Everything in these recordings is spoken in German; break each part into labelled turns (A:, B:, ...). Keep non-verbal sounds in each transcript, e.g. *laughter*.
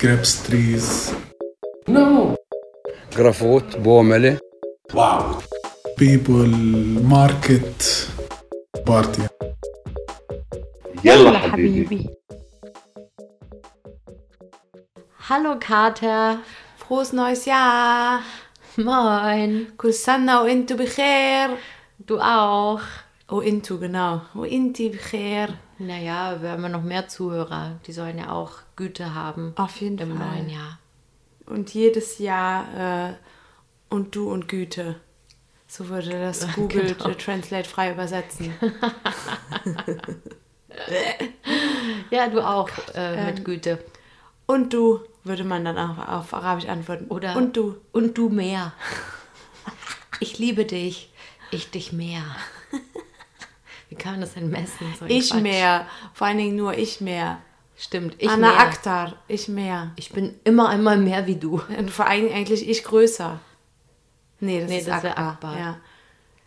A: grapes trees,
B: جرافوت بومله
A: people, market, party.
C: يلا حبيبي
D: Hallo Kater.
E: Frohes neues Jahr.
D: Moin.
E: Kusanna und Intu Becher.
D: Du auch.
E: Oh, Intu, genau. Oh, Inti Becher.
D: Naja, wir haben ja noch mehr Zuhörer. Die sollen ja auch Güte haben.
E: Auf jeden
D: Im
E: Fall.
D: neuen Jahr.
E: Und jedes Jahr äh, und du und Güte. So würde das *laughs* Google
D: Genau.
E: Translate frei übersetzen. *laughs*
D: Ja, du auch äh,
E: Ähm,
D: mit Güte.
E: Und du würde man dann auch auf Arabisch antworten.
D: Oder
E: Und du.
D: Und du mehr. Ich liebe dich. Ich dich mehr. *laughs* Wie kann man das denn messen? So
E: Ich
D: Quatsch.
E: mehr. Vor allen Dingen nur ich mehr.
D: Stimmt, ich
E: Anna
D: mehr.
E: Akhtar. Ich mehr.
D: Ich bin immer einmal mehr wie du.
E: Und vor allem eigentlich ich größer. Nee, das
D: Nee,
E: ist
D: das
E: Akbar.
D: Akbar.
E: Ja.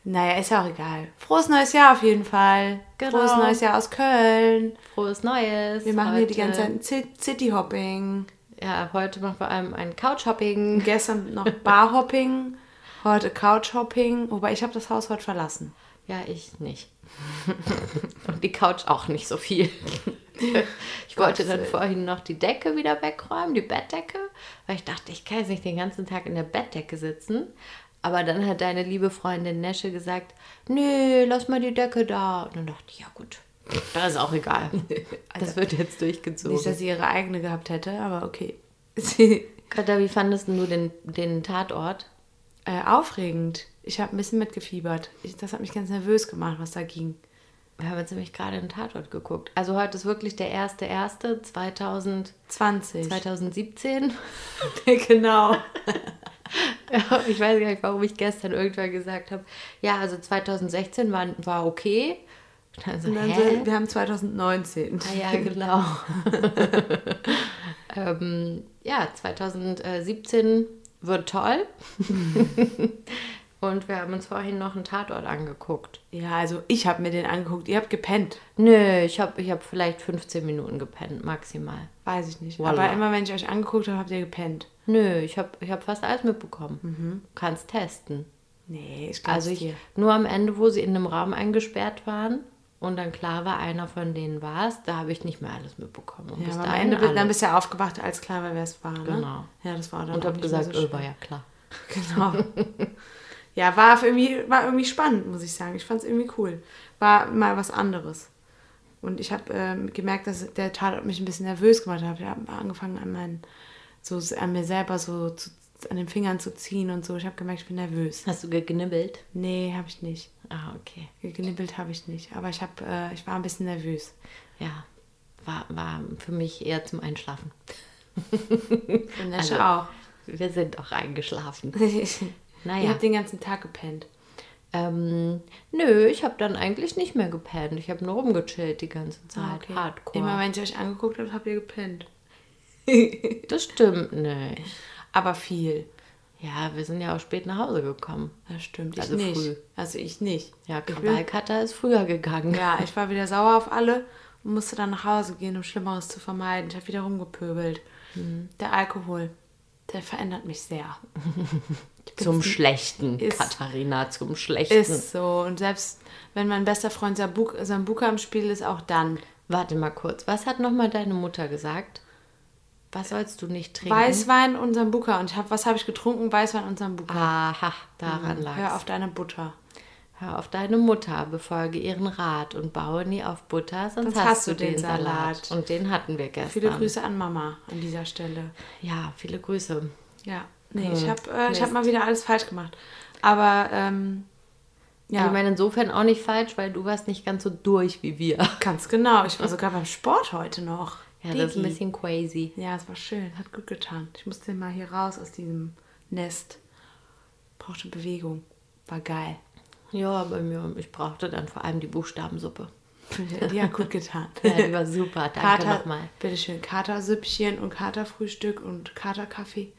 E: Naja, ist ja auch egal. Frohes neues Jahr auf jeden Fall.
D: Genau.
E: Frohes neues Jahr aus Köln.
D: Frohes Neues.
E: Wir machen hier die ganze
D: Heute-
E: Zeit Ci- City-Hopping.
D: Ja, heute machen wir vor allem ein Couchhopping.
E: Gestern noch *laughs* Bar-Hopping. Heute Couch-Hopping. Wobei ich habe das Haus heute verlassen.
D: Ja, ich nicht. *laughs* Und die Couch auch nicht so viel. *laughs* Ich wollte dann vorhin noch die Decke wieder wegräumen, die Bettdecke, weil ich dachte, ich kann jetzt nicht den ganzen Tag in der Bettdecke sitzen. Aber dann hat deine liebe Freundin Nesche gesagt, nee, lass mal die Decke da. Und dann dachte ich, ja gut, da ist auch egal. *laughs* Das wird jetzt durchgezogen.
E: Nicht, dass sie ihre eigene gehabt hätte, aber okay. *laughs*
D: Katha, wie fandest du den, den Tatort?
E: äh, aufregend. Ich habe ein bisschen mitgefiebert. Ich, das hat mich ganz nervös gemacht, was da ging.
D: Wir haben jetzt nämlich gerade einen Tatort geguckt. Also heute ist wirklich der 1.1.2000
E: 20.
D: 2017.
E: genau. *laughs*
D: Ich weiß gar nicht, warum ich gestern irgendwann gesagt habe, ja, also 2016 war, war okay. Und dann so,
E: Und dann so, wir haben 2019.
D: Ah, ja, genau. *laughs* ähm, ja, 2017 wird toll. *laughs* Und wir haben uns vorhin noch einen Tatort angeguckt.
E: Ja, also ich habe mir den angeguckt. Ihr habt gepennt.
D: Nö, ich habe ich hab vielleicht 15 Minuten gepennt, maximal.
E: Weiß ich nicht.
D: Voila.
E: Aber immer wenn ich euch angeguckt habe, habt ihr gepennt.
D: Nö, ich habe ich hab fast alles mitbekommen. Kannst testen.
E: Nee, ich glaub's
D: Also ich,
E: dir.
D: nur am Ende, wo sie in einem Raum eingesperrt waren und dann klar war, einer von denen war es, da habe ich nicht mehr alles mitbekommen. Und
E: Ja,
D: bis
E: aber am
D: dahin
E: Ende bi- dann
D: alles.
E: bist du ja aufgewacht, als klar war, wer es war. Ne?
D: Genau.
E: Ja, das war dann
D: und habe gesagt,
E: so
D: oh, war ja klar. *laughs*
E: Genau. *laughs* ja, war, irgendwie, war irgendwie spannend, muss ich sagen. Ich fand es irgendwie cool. War mal was anderes. Und ich habe ähm, gemerkt, dass der Tatort mich ein bisschen nervös gemacht hat. Ich habe angefangen, an, meinen, so, an mir selber so zu, an den Fingern zu ziehen und so. Ich habe gemerkt, ich bin nervös.
D: Hast du geknibbelt?
E: Nee, habe ich nicht.
D: Ah, okay.
E: Geknibbelt habe ich nicht. Aber ich, hab, äh, ich war ein bisschen nervös.
D: Ja, war, war für mich eher zum Einschlafen.
E: Und *laughs*
D: Also-
E: auch.
D: Wir sind auch eingeschlafen. *laughs*
E: Ihr
D: Naja.
E: habt den ganzen Tag gepennt.
D: Ähm, nö, ich habe dann eigentlich nicht mehr gepennt. Ich habe nur rumgechillt die ganze Zeit. Hardcore.
E: Immer wenn ich euch angeguckt habe, habt ihr gepennt. *laughs* *laughs*
D: das stimmt nicht.
E: Aber viel.
D: Ja, wir sind ja auch spät nach Hause gekommen.
E: Das stimmt. Ich
D: Also
E: nicht.
D: früh.
E: Also ich nicht.
D: Ja,
E: Ich bin-
D: Krawallkater ist früher gegangen.
E: Ja, ich war wieder sauer auf alle und musste dann nach Hause gehen, um Schlimmeres zu vermeiden. Ich habe wieder rumgepöbelt.
D: Mhm.
E: Der Alkohol, der verändert mich sehr. *laughs*
D: Zum Schlechten,
E: Ist-
D: Katharina, zum Schlechten.
E: Ist so. Und selbst wenn mein bester Freund Sambuka, Sambuka im Spiel ist, auch dann.
D: Warte mal kurz, was hat nochmal deine Mutter gesagt? Was sollst du nicht trinken?
E: Weißwein und Sambuka. Und hab, was habe ich getrunken? Weißwein und Sambuka.
D: Aha, daran lag's.
E: Hör auf deine Butter.
D: Hör auf deine Mutter, befolge ihren Rat und baue nie auf Butter, sonst,
E: Sonst
D: hast, du den Salat.
E: Salat.
D: Und den hatten wir gestern.
E: Viele Grüße an Mama an dieser Stelle.
D: Ja, viele Grüße.
E: Ja, nee, ich
D: Hm,
E: habe äh, ich hab mal wieder alles falsch gemacht. Aber, ähm, ja,
D: Ich meine, insofern auch nicht falsch, weil du warst nicht ganz so durch wie wir. *laughs*
E: ganz genau. Ich war sogar beim Sport heute noch.
D: Ja, das ist ein
E: Digi.
D: bisschen crazy.
E: Ja, es war schön, hat gut getan. Ich musste mal hier raus aus diesem Nest. Brauchte Bewegung. War geil.
D: Ja, bei mir, ich brauchte dann vor allem die Buchstabensuppe. *laughs*
E: Die hat gut getan. *laughs*
D: Ja, die war super, danke nochmal.
E: Bitteschön. Katersüppchen und Katerfrühstück und Katerkaffee.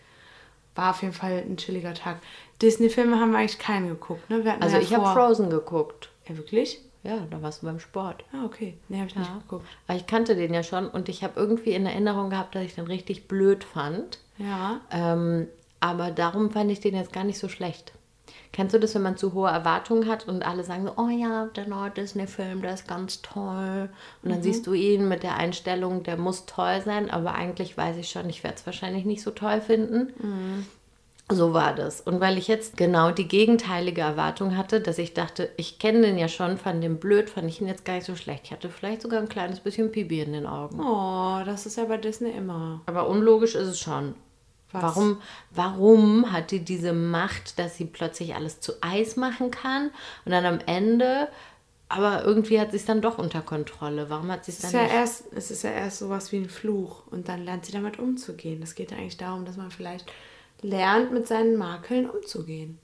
E: War auf jeden Fall ein chilliger Tag. Disney-Filme haben wir eigentlich keinen geguckt, ne?
D: Also
E: ja
D: ich habe Frozen geguckt.
E: Ja, wirklich?
D: Ja, da warst du beim Sport.
E: Ah, okay. Nee, habe ich nicht
D: Ja.
E: geguckt.
D: Aber ich kannte den ja schon und ich habe irgendwie in Erinnerung gehabt, dass ich den richtig blöd fand.
E: Ja.
D: Ähm, aber darum fand ich den jetzt gar nicht so schlecht. Kennst du das, wenn man zu hohe Erwartungen hat und alle sagen so, oh ja, der neue Disney-Film, der ist ganz toll. Und dann siehst du ihn mit der Einstellung, der muss toll sein, aber eigentlich weiß ich schon, ich werde es wahrscheinlich nicht so toll finden. So war das. Und weil ich jetzt genau die gegenteilige Erwartung hatte, dass ich dachte, ich kenne den ja schon, fand den blöd, fand ich ihn jetzt gar nicht so schlecht. Ich hatte vielleicht sogar ein kleines bisschen Pipi in den Augen.
E: Oh, das ist ja bei Disney immer.
D: Aber unlogisch ist es schon.
E: Was?
D: Warum, warum hat die diese Macht, dass sie plötzlich alles zu Eis machen kann und dann am Ende, aber irgendwie hat sie es dann doch unter Kontrolle. Warum hat sie es dann
E: ja
D: nicht?
E: erst, es ist ja erst sowas wie ein Fluch und dann lernt sie damit umzugehen. Es geht ja eigentlich darum, dass man vielleicht lernt, mit seinen Makeln umzugehen.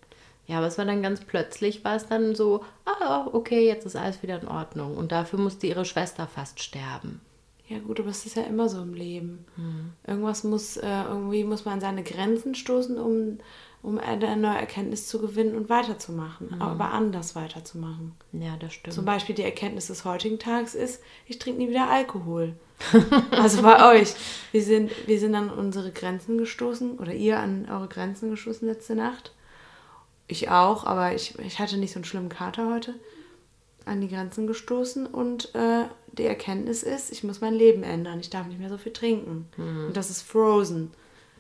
D: Ja, aber es war dann ganz plötzlich, war es dann so, ah, okay, jetzt ist alles wieder in Ordnung. Und dafür musste ihre Schwester fast sterben.
E: Ja gut, aber es ist ja immer so im Leben.
D: Hm.
E: Irgendwas muss, äh, irgendwie muss man an seine Grenzen stoßen, um, um eine neue Erkenntnis zu gewinnen und weiterzumachen.
D: Hm.
E: Aber anders weiterzumachen.
D: Ja, das stimmt.
E: Zum Beispiel die Erkenntnis des heutigen Tages ist, ich trinke nie wieder Alkohol. *laughs* also bei euch. Wir sind, wir sind an unsere Grenzen gestoßen oder ihr an eure Grenzen gestoßen letzte Nacht. Ich auch, aber ich, ich hatte nicht so einen schlimmen Kater heute. An die Grenzen gestoßen und äh, die Erkenntnis ist, ich muss mein Leben ändern. Ich darf nicht mehr so viel trinken. Und das ist Frozen.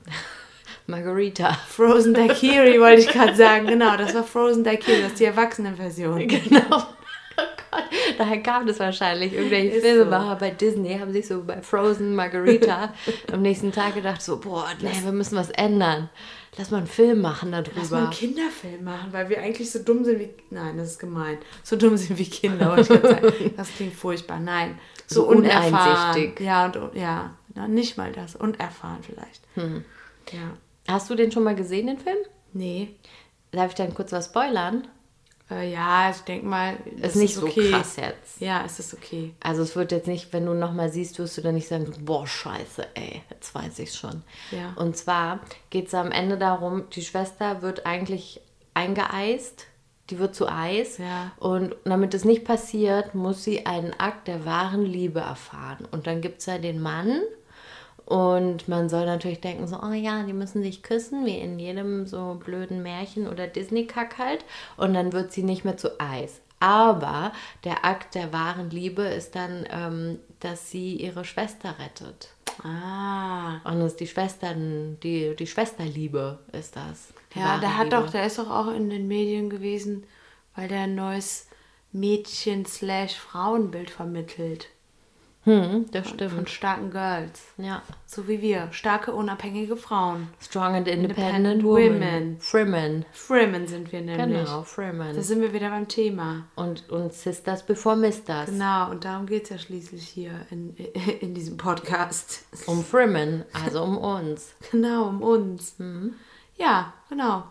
E: *laughs*
D: Margarita.
E: Frozen Daiquiri *laughs* wollte ich gerade sagen. Genau, das war Frozen Daiquiri, das ist die Erwachsenenversion. *laughs*
D: Genau. Oh Gott, daher kam das wahrscheinlich. Irgendwelche Filmemacher bei Disney haben sich so bei Frozen Margarita am nächsten Tag gedacht, so, boah, nee, wir müssen was ändern. Lass mal einen Film machen
E: Lass mal
D: darüber.
E: einen Kinderfilm machen, weil wir eigentlich so dumm sind wie. Nein, das ist gemein. So dumm sind wie Kinder, wollte ich. *laughs* Das klingt furchtbar. Nein. So,
D: So
E: unerfahren. Ja, und ja, na, nicht mal das. Unerfahren vielleicht.
D: Hm.
E: Ja.
D: Hast du den schon mal gesehen, den Film?
E: Nee.
D: Darf ich dann kurz was spoilern?
E: Äh, ja, ich denke mal.
D: Ist nicht so krass jetzt.
E: Ja, es ist okay.
D: Also es wird jetzt nicht, wenn du nochmal siehst, wirst du dann nicht sagen, boah, scheiße, ey, jetzt weiß ich schon.
E: Ja.
D: Und zwar geht es am Ende darum, die Schwester wird eigentlich eingeeist, die wird zu Eis.
E: Ja.
D: Und damit es nicht passiert, muss sie einen Akt der wahren Liebe erfahren. Und dann gibt es ja den Mann. Und man soll natürlich denken, so, oh ja, die müssen sich küssen, wie in jedem so blöden Märchen oder Disney-Kack halt. Und dann wird sie nicht mehr zu Eis. Aber der Akt der wahren Liebe ist dann, ähm, dass sie ihre Schwester rettet.
E: Ah.
D: Und es ist die Schwestern, die, die Schwesterliebe ist das.
E: Ja, der hat doch, der ist doch auch in den Medien gewesen, weil der ein neues Mädchen-Frauenbild vermittelt.
D: Hm, das
E: Von
D: stimmt.
E: starken Girls.
D: Ja.
E: So wie wir. Starke, unabhängige Frauen.
D: Strong and
E: Independent
D: independent, women.
E: women.
D: Freemen.
E: Freeman sind wir nämlich.
D: Genau, Freemen.
E: Da sind wir wieder beim Thema.
D: Und, und Sisters before Misters.
E: Genau, und darum geht es ja schließlich hier in, *laughs* in diesem Podcast.
D: Um Freemen, also um uns. *laughs*
E: Genau, um uns.
D: Mhm.
E: Ja, genau.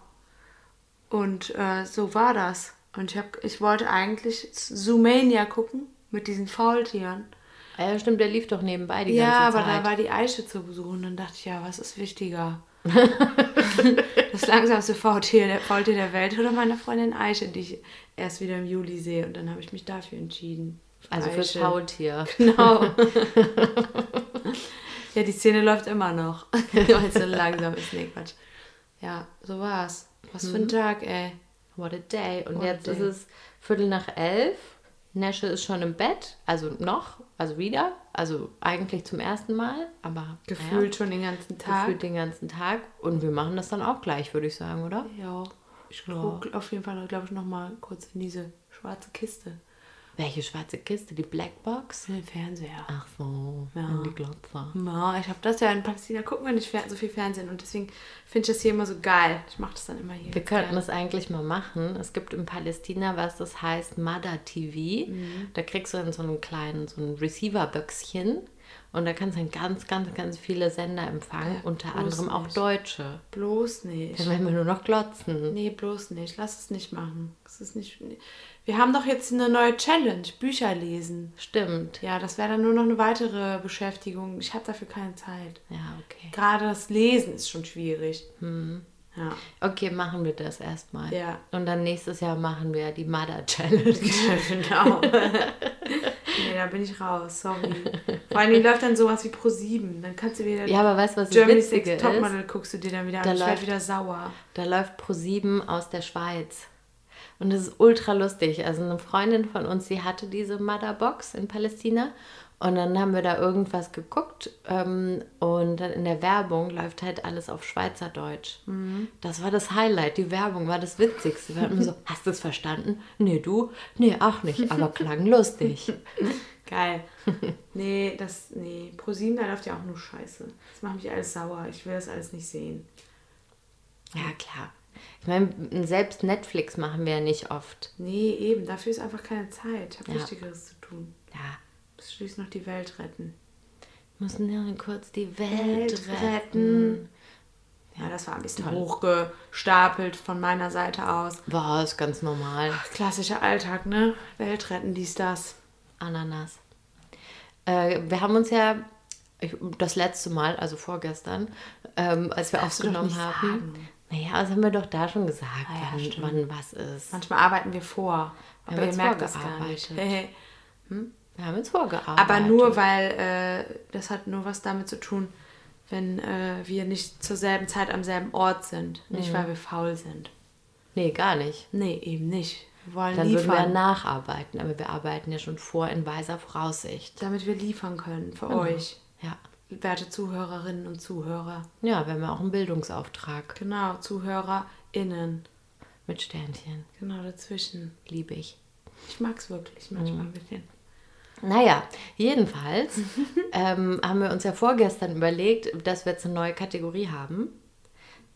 E: Und äh, so war das. Und ich, hab, ich wollte eigentlich Zoomania gucken mit diesen Faultieren.
D: Ja, stimmt, der lief doch nebenbei die
E: Ja,
D: ganze
E: aber
D: Zeit.
E: da war die Eiche zu Besuch und dann dachte ich, ja, was ist wichtiger? *laughs* das langsamste Faultier der, Faultier der Welt oder meine Freundin Eiche, die ich erst wieder im Juli sehe. Und dann habe ich mich dafür entschieden. Für
D: also fürs
E: Eiche.
D: Faultier. *laughs* *laughs*
E: Genau. ja, die Szene läuft immer noch. Weil es so langsam ist. Nee, Quatsch. Ja, so war's. Was für ein Tag, ey.
D: What a day. Und
E: What
D: jetzt
E: day.
D: ist es Viertel nach elf. Nesche ist schon im Bett, also noch, also wieder, also eigentlich zum ersten Mal, aber
E: Gefühlt
D: naja,
E: schon den ganzen Tag.
D: gefühlt den ganzen Tag. Und wir machen das dann auch gleich, würde ich sagen, oder?
E: Ja. Ich
D: Ja.
E: gucke auf jeden Fall, glaube ich, noch mal kurz in diese schwarze Kiste.
D: Welche schwarze Kiste? Die Blackbox?
E: Den Fernseher.
D: Ach so,
E: Ja.
D: in die Glotze.
E: Ja, ich habe das ja in Palästina gucken wir nicht so viel Fernsehen und deswegen finde ich das hier immer so geil. Ich mache das dann immer hier.
D: Wir könnten das eigentlich mal machen. Es gibt in Palästina was, das heißt Mother TV.
E: Mhm.
D: Da kriegst du in so einen kleinen, so ein Receiver-Böckschen und da kannst du dann ganz, ganz, ganz viele Sender empfangen, unter
E: bloß
D: anderem auch
E: nicht.
D: deutsche.
E: bloß nicht.
D: Dann werden wir nur noch glotzen.
E: Nee, bloß nicht. Lass es nicht machen. Es ist nicht. Wir haben doch jetzt eine neue Challenge, Bücher lesen.
D: Stimmt.
E: Ja, das wäre dann nur noch eine weitere Beschäftigung. Ich habe dafür keine Zeit.
D: Ja, okay.
E: Gerade das Lesen ist schon schwierig. Ja.
D: Okay, machen wir das erstmal.
E: Ja.
D: Und dann nächstes Jahr machen wir die Mother Challenge. *laughs*
E: genau. *laughs* nee, da bin ich raus, sorry. Vor allem läuft dann sowas wie Pro 7. Dann kannst du wieder
D: Ja, aber weißt du, was das
E: Germany's
D: Witzige?
E: Topmodel guckst du dir dann wieder
D: Da
E: an. Ich werde wieder sauer.
D: Da läuft Pro7 aus der Schweiz. Und das ist ultra lustig. Also eine Freundin von uns, die hatte diese Motherbox in Palästina. Und dann haben wir da irgendwas geguckt. Ähm, und dann in der Werbung läuft halt alles auf Schweizerdeutsch. Das war das Highlight. Die Werbung war das Witzigste. Wir hatten so, *laughs* hast du es verstanden? Nee, du? Nee, auch nicht. Aber klang lustig. *laughs*
E: Geil. nee, das, nee. Pro 7, da läuft ja auch nur Scheiße. Das macht mich alles sauer. Ich will das alles nicht sehen.
D: Ja, klar. Ich meine, selbst Netflix machen wir ja nicht oft.
E: Nee, eben. Dafür ist einfach keine Zeit. Ich habe
D: Ja.
E: Wichtigeres zu tun.
D: Ja,
E: Muss schließlich noch die Welt retten.
D: müssen ja kurz die Welt,
E: Welt
D: retten.
E: retten. Ja, das war ein bisschen hochgestapelt von meiner Seite aus.
D: War ist ganz normal.
E: Klassischer Alltag, ne? Welt retten, dies, das.
D: Ananas. Äh, wir haben uns ja ich, das letzte Mal, also vorgestern, ähm, als wir aufgenommen haben.
E: sagen.
D: Naja, das haben wir doch da schon gesagt,
E: Ah ja,
D: wann, wann was ist.
E: Manchmal arbeiten wir vor. Aber
D: haben
E: ihr
D: jetzt
E: merkt das gar nicht.
D: vorgearbeitet. *laughs* Wir haben jetzt vorgearbeitet.
E: Aber nur, weil äh, das hat nur was damit zu tun, wenn äh, wir nicht zur selben Zeit am selben Ort sind. Nicht, weil wir faul sind.
D: Nee, gar nicht.
E: Nee, eben nicht. Wir wollen
D: Dann würden wir
E: liefern,
D: nacharbeiten, aber wir arbeiten ja schon vor in weiser Voraussicht.
E: damit wir liefern können für
D: Genau.
E: euch,
D: Ja.
E: Werte Zuhörerinnen und Zuhörer.
D: Ja, wir haben ja auch einen Bildungsauftrag
E: Genau, ZuhörerInnen.
D: mit Sternchen.
E: Genau dazwischen.
D: Liebe ich.
E: Ich mag's wirklich manchmal
D: Mhm.
E: ein bisschen.
D: Naja, jedenfalls *laughs* ähm, haben wir uns ja vorgestern überlegt, dass wir jetzt eine neue Kategorie haben.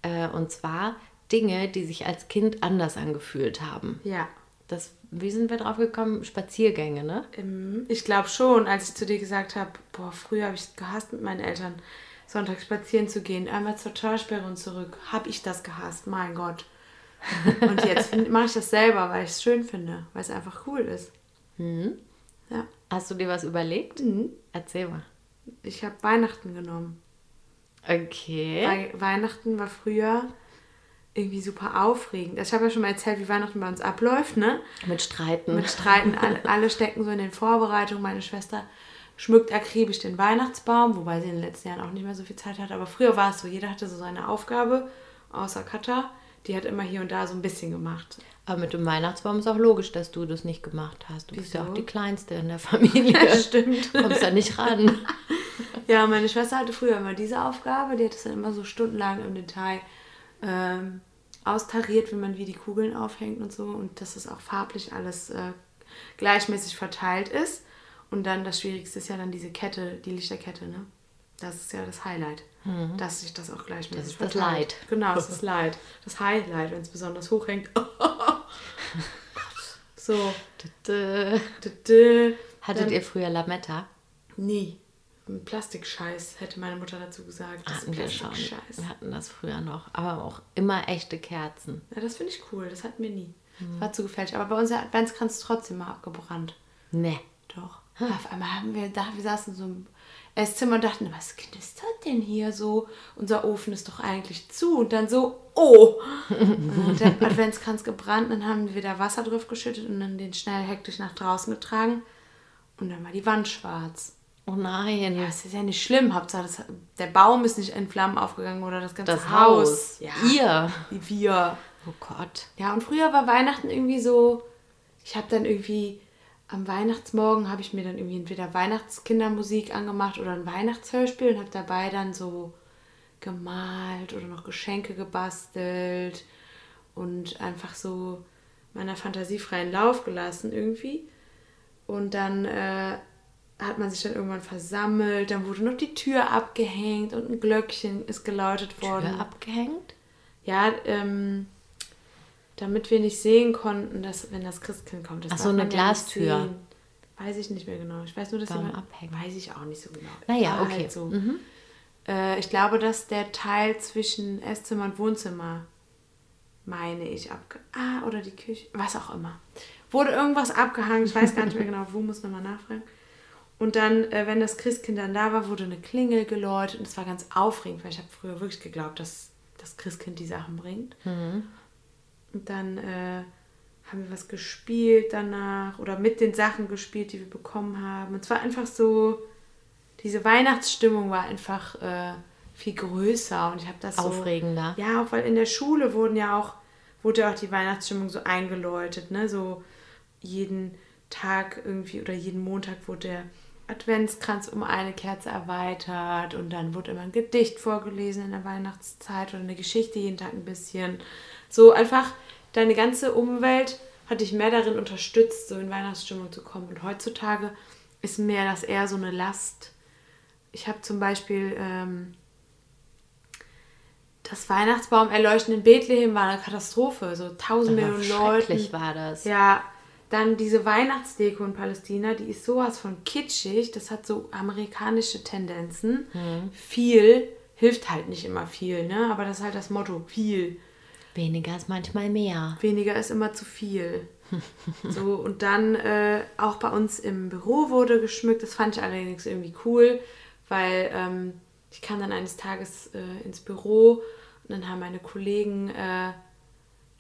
D: Äh, und zwar Dinge, die sich als Kind anders angefühlt haben.
E: Ja.
D: Das, wie sind wir drauf gekommen? Spaziergänge, ne?
E: Ähm, Ich glaube schon, als ich zu dir gesagt habe, boah, früher habe ich es gehasst, mit meinen Eltern sonntags spazieren zu gehen, einmal zur Talsperre und zurück, habe ich das gehasst, mein Gott. Und jetzt *laughs* mache ich das selber, weil ich es schön finde, weil es einfach cool ist. Ja,
D: Hast du dir was überlegt?
E: Mhm.
D: Erzähl mal.
E: ich habe Weihnachten genommen.
D: Okay.
E: Weil Weihnachten war früher irgendwie super aufregend. Also ich habe ja schon mal erzählt, wie Weihnachten bei uns abläuft, ne?
D: Mit Streiten.
E: mit Streiten. Alle, *laughs* alle stecken so in den Vorbereitungen. Meine Schwester schmückt akribisch den Weihnachtsbaum, wobei sie in den letzten Jahren auch nicht mehr so viel Zeit hat. Aber früher war es so, jeder hatte so seine Aufgabe, außer Katha. Die hat immer hier und da so ein bisschen gemacht.
D: Aber mit dem Weihnachtsbaum ist auch logisch, dass du das nicht gemacht hast. Du bist ja
E: Wieso?
D: auch die Kleinste in der Familie.
E: Ja, stimmt.
D: Kommst da nicht ran. *laughs*
E: Ja, meine Schwester hatte früher immer diese Aufgabe. Die hat es dann immer so stundenlang im Detail ähm, austariert, wie man wie die Kugeln aufhängt und so. Und dass es auch farblich alles äh, gleichmäßig verteilt ist. Und dann das Schwierigste ist ja dann diese Kette, die Lichterkette, ne? Das ist ja das Highlight, dass sich das auch gleichmäßig
D: Mhm. Das ist das
E: verteilt.
D: Leid.
E: Genau, das ist Leid. Das Highlight, wenn es besonders hoch hängt. *laughs* so. *laughs*
D: Hattet ihr früher Lametta?
E: Nie. Plastikscheiß, hätte meine Mutter dazu gesagt. Das
D: Hatten wir schon.
E: Plastikscheiß.
D: Wir hatten das früher noch. Aber auch immer echte Kerzen.
E: Ja, das finde ich cool. Das hatten wir nie.
D: Mhm.
E: Das war zu gefällig. Aber bei uns der Adventskranz trotzdem mal abgebrannt.
D: Ne.
E: Doch. Auf einmal haben wir da, wir saßen in so einem Esszimmer und dachten, was knistert denn hier so? Unser Ofen ist doch eigentlich zu. Und dann so, oh! Und dann hat der *laughs* Adventskranz gebrannt. Dann haben wir da Wasser drauf geschüttet und dann den schnell hektisch nach draußen getragen. Und dann war die Wand schwarz.
D: Oh nein.
E: Ja, es ist ja nicht schlimm. Hauptsache, das, der Baum ist nicht in Flammen aufgegangen oder das ganze
D: das
E: Haus.
D: Haus.
E: Ja.
D: Ihr.
E: Wie wir.
D: Oh Gott.
E: Ja, und früher war Weihnachten irgendwie so, ich habe dann irgendwie am Weihnachtsmorgen habe ich mir dann irgendwie entweder Weihnachtskindermusik angemacht oder ein Weihnachtshörspiel und habe dabei dann so gemalt oder noch Geschenke gebastelt und einfach so meiner Fantasie freien Lauf gelassen irgendwie. Und dann äh, hat man sich dann irgendwann versammelt, dann wurde noch die Tür abgehängt und ein Glöckchen ist geläutet worden.
D: Tür abgehängt?
E: Ja, ähm, damit wir nicht sehen konnten, dass wenn das Christkind kommt. Das
D: Ach so, eine
E: man
D: Glastür.
E: Weiß ich nicht mehr genau. Ich weiß nur, dass
D: Warum
E: jemand
D: abhängen?
E: Weiß ich auch nicht so genau.
D: Naja, okay.
E: Halt so.
D: Mhm.
E: äh, ich glaube, dass der Teil zwischen Esszimmer und Wohnzimmer, meine ich, abge... Ah, oder die Küche, was auch immer. Wurde irgendwas abgehangen, ich weiß gar nicht mehr *laughs* genau, wo, muss nochmal nachfragen. Und dann, äh, wenn das Christkind dann da war, wurde eine Klingel geläutet und es war ganz aufregend, weil ich habe früher wirklich geglaubt, dass das Christkind die Sachen bringt. Und dann äh, haben wir was gespielt danach oder mit den Sachen gespielt, die wir bekommen haben. Und es war einfach so, diese Weihnachtsstimmung war einfach äh, viel größer und ich habe das so,
D: Aufregender.
E: Ja, auch weil in der Schule wurden ja auch wurde ja auch die Weihnachtsstimmung so eingeläutet, ne? So jeden Tag irgendwie oder jeden Montag wurde der Adventskranz um eine Kerze erweitert und dann wurde immer ein Gedicht vorgelesen in der Weihnachtszeit oder eine Geschichte jeden Tag ein bisschen. So einfach deine ganze Umwelt hat dich mehr darin unterstützt, so in Weihnachtsstimmung zu kommen. Und heutzutage ist mir das eher so eine Last. Ich habe zum Beispiel ähm, das Weihnachtsbaum erleuchten in Bethlehem war eine Katastrophe. So tausend Millionen Leute.
D: Schrecklich war das.
E: Ja, dann diese Weihnachtsdeko in Palästina, die ist sowas von kitschig. Das hat so amerikanische Tendenzen. Viel hilft halt nicht immer viel, ne? Aber das ist halt das Motto, viel.
D: Weniger ist manchmal mehr.
E: Weniger ist immer zu viel. *laughs* so, und dann äh, auch bei uns im Büro wurde geschmückt. Das fand ich allerdings irgendwie cool, weil ähm, ich kam dann eines Tages äh, ins Büro und dann haben meine Kollegen, äh,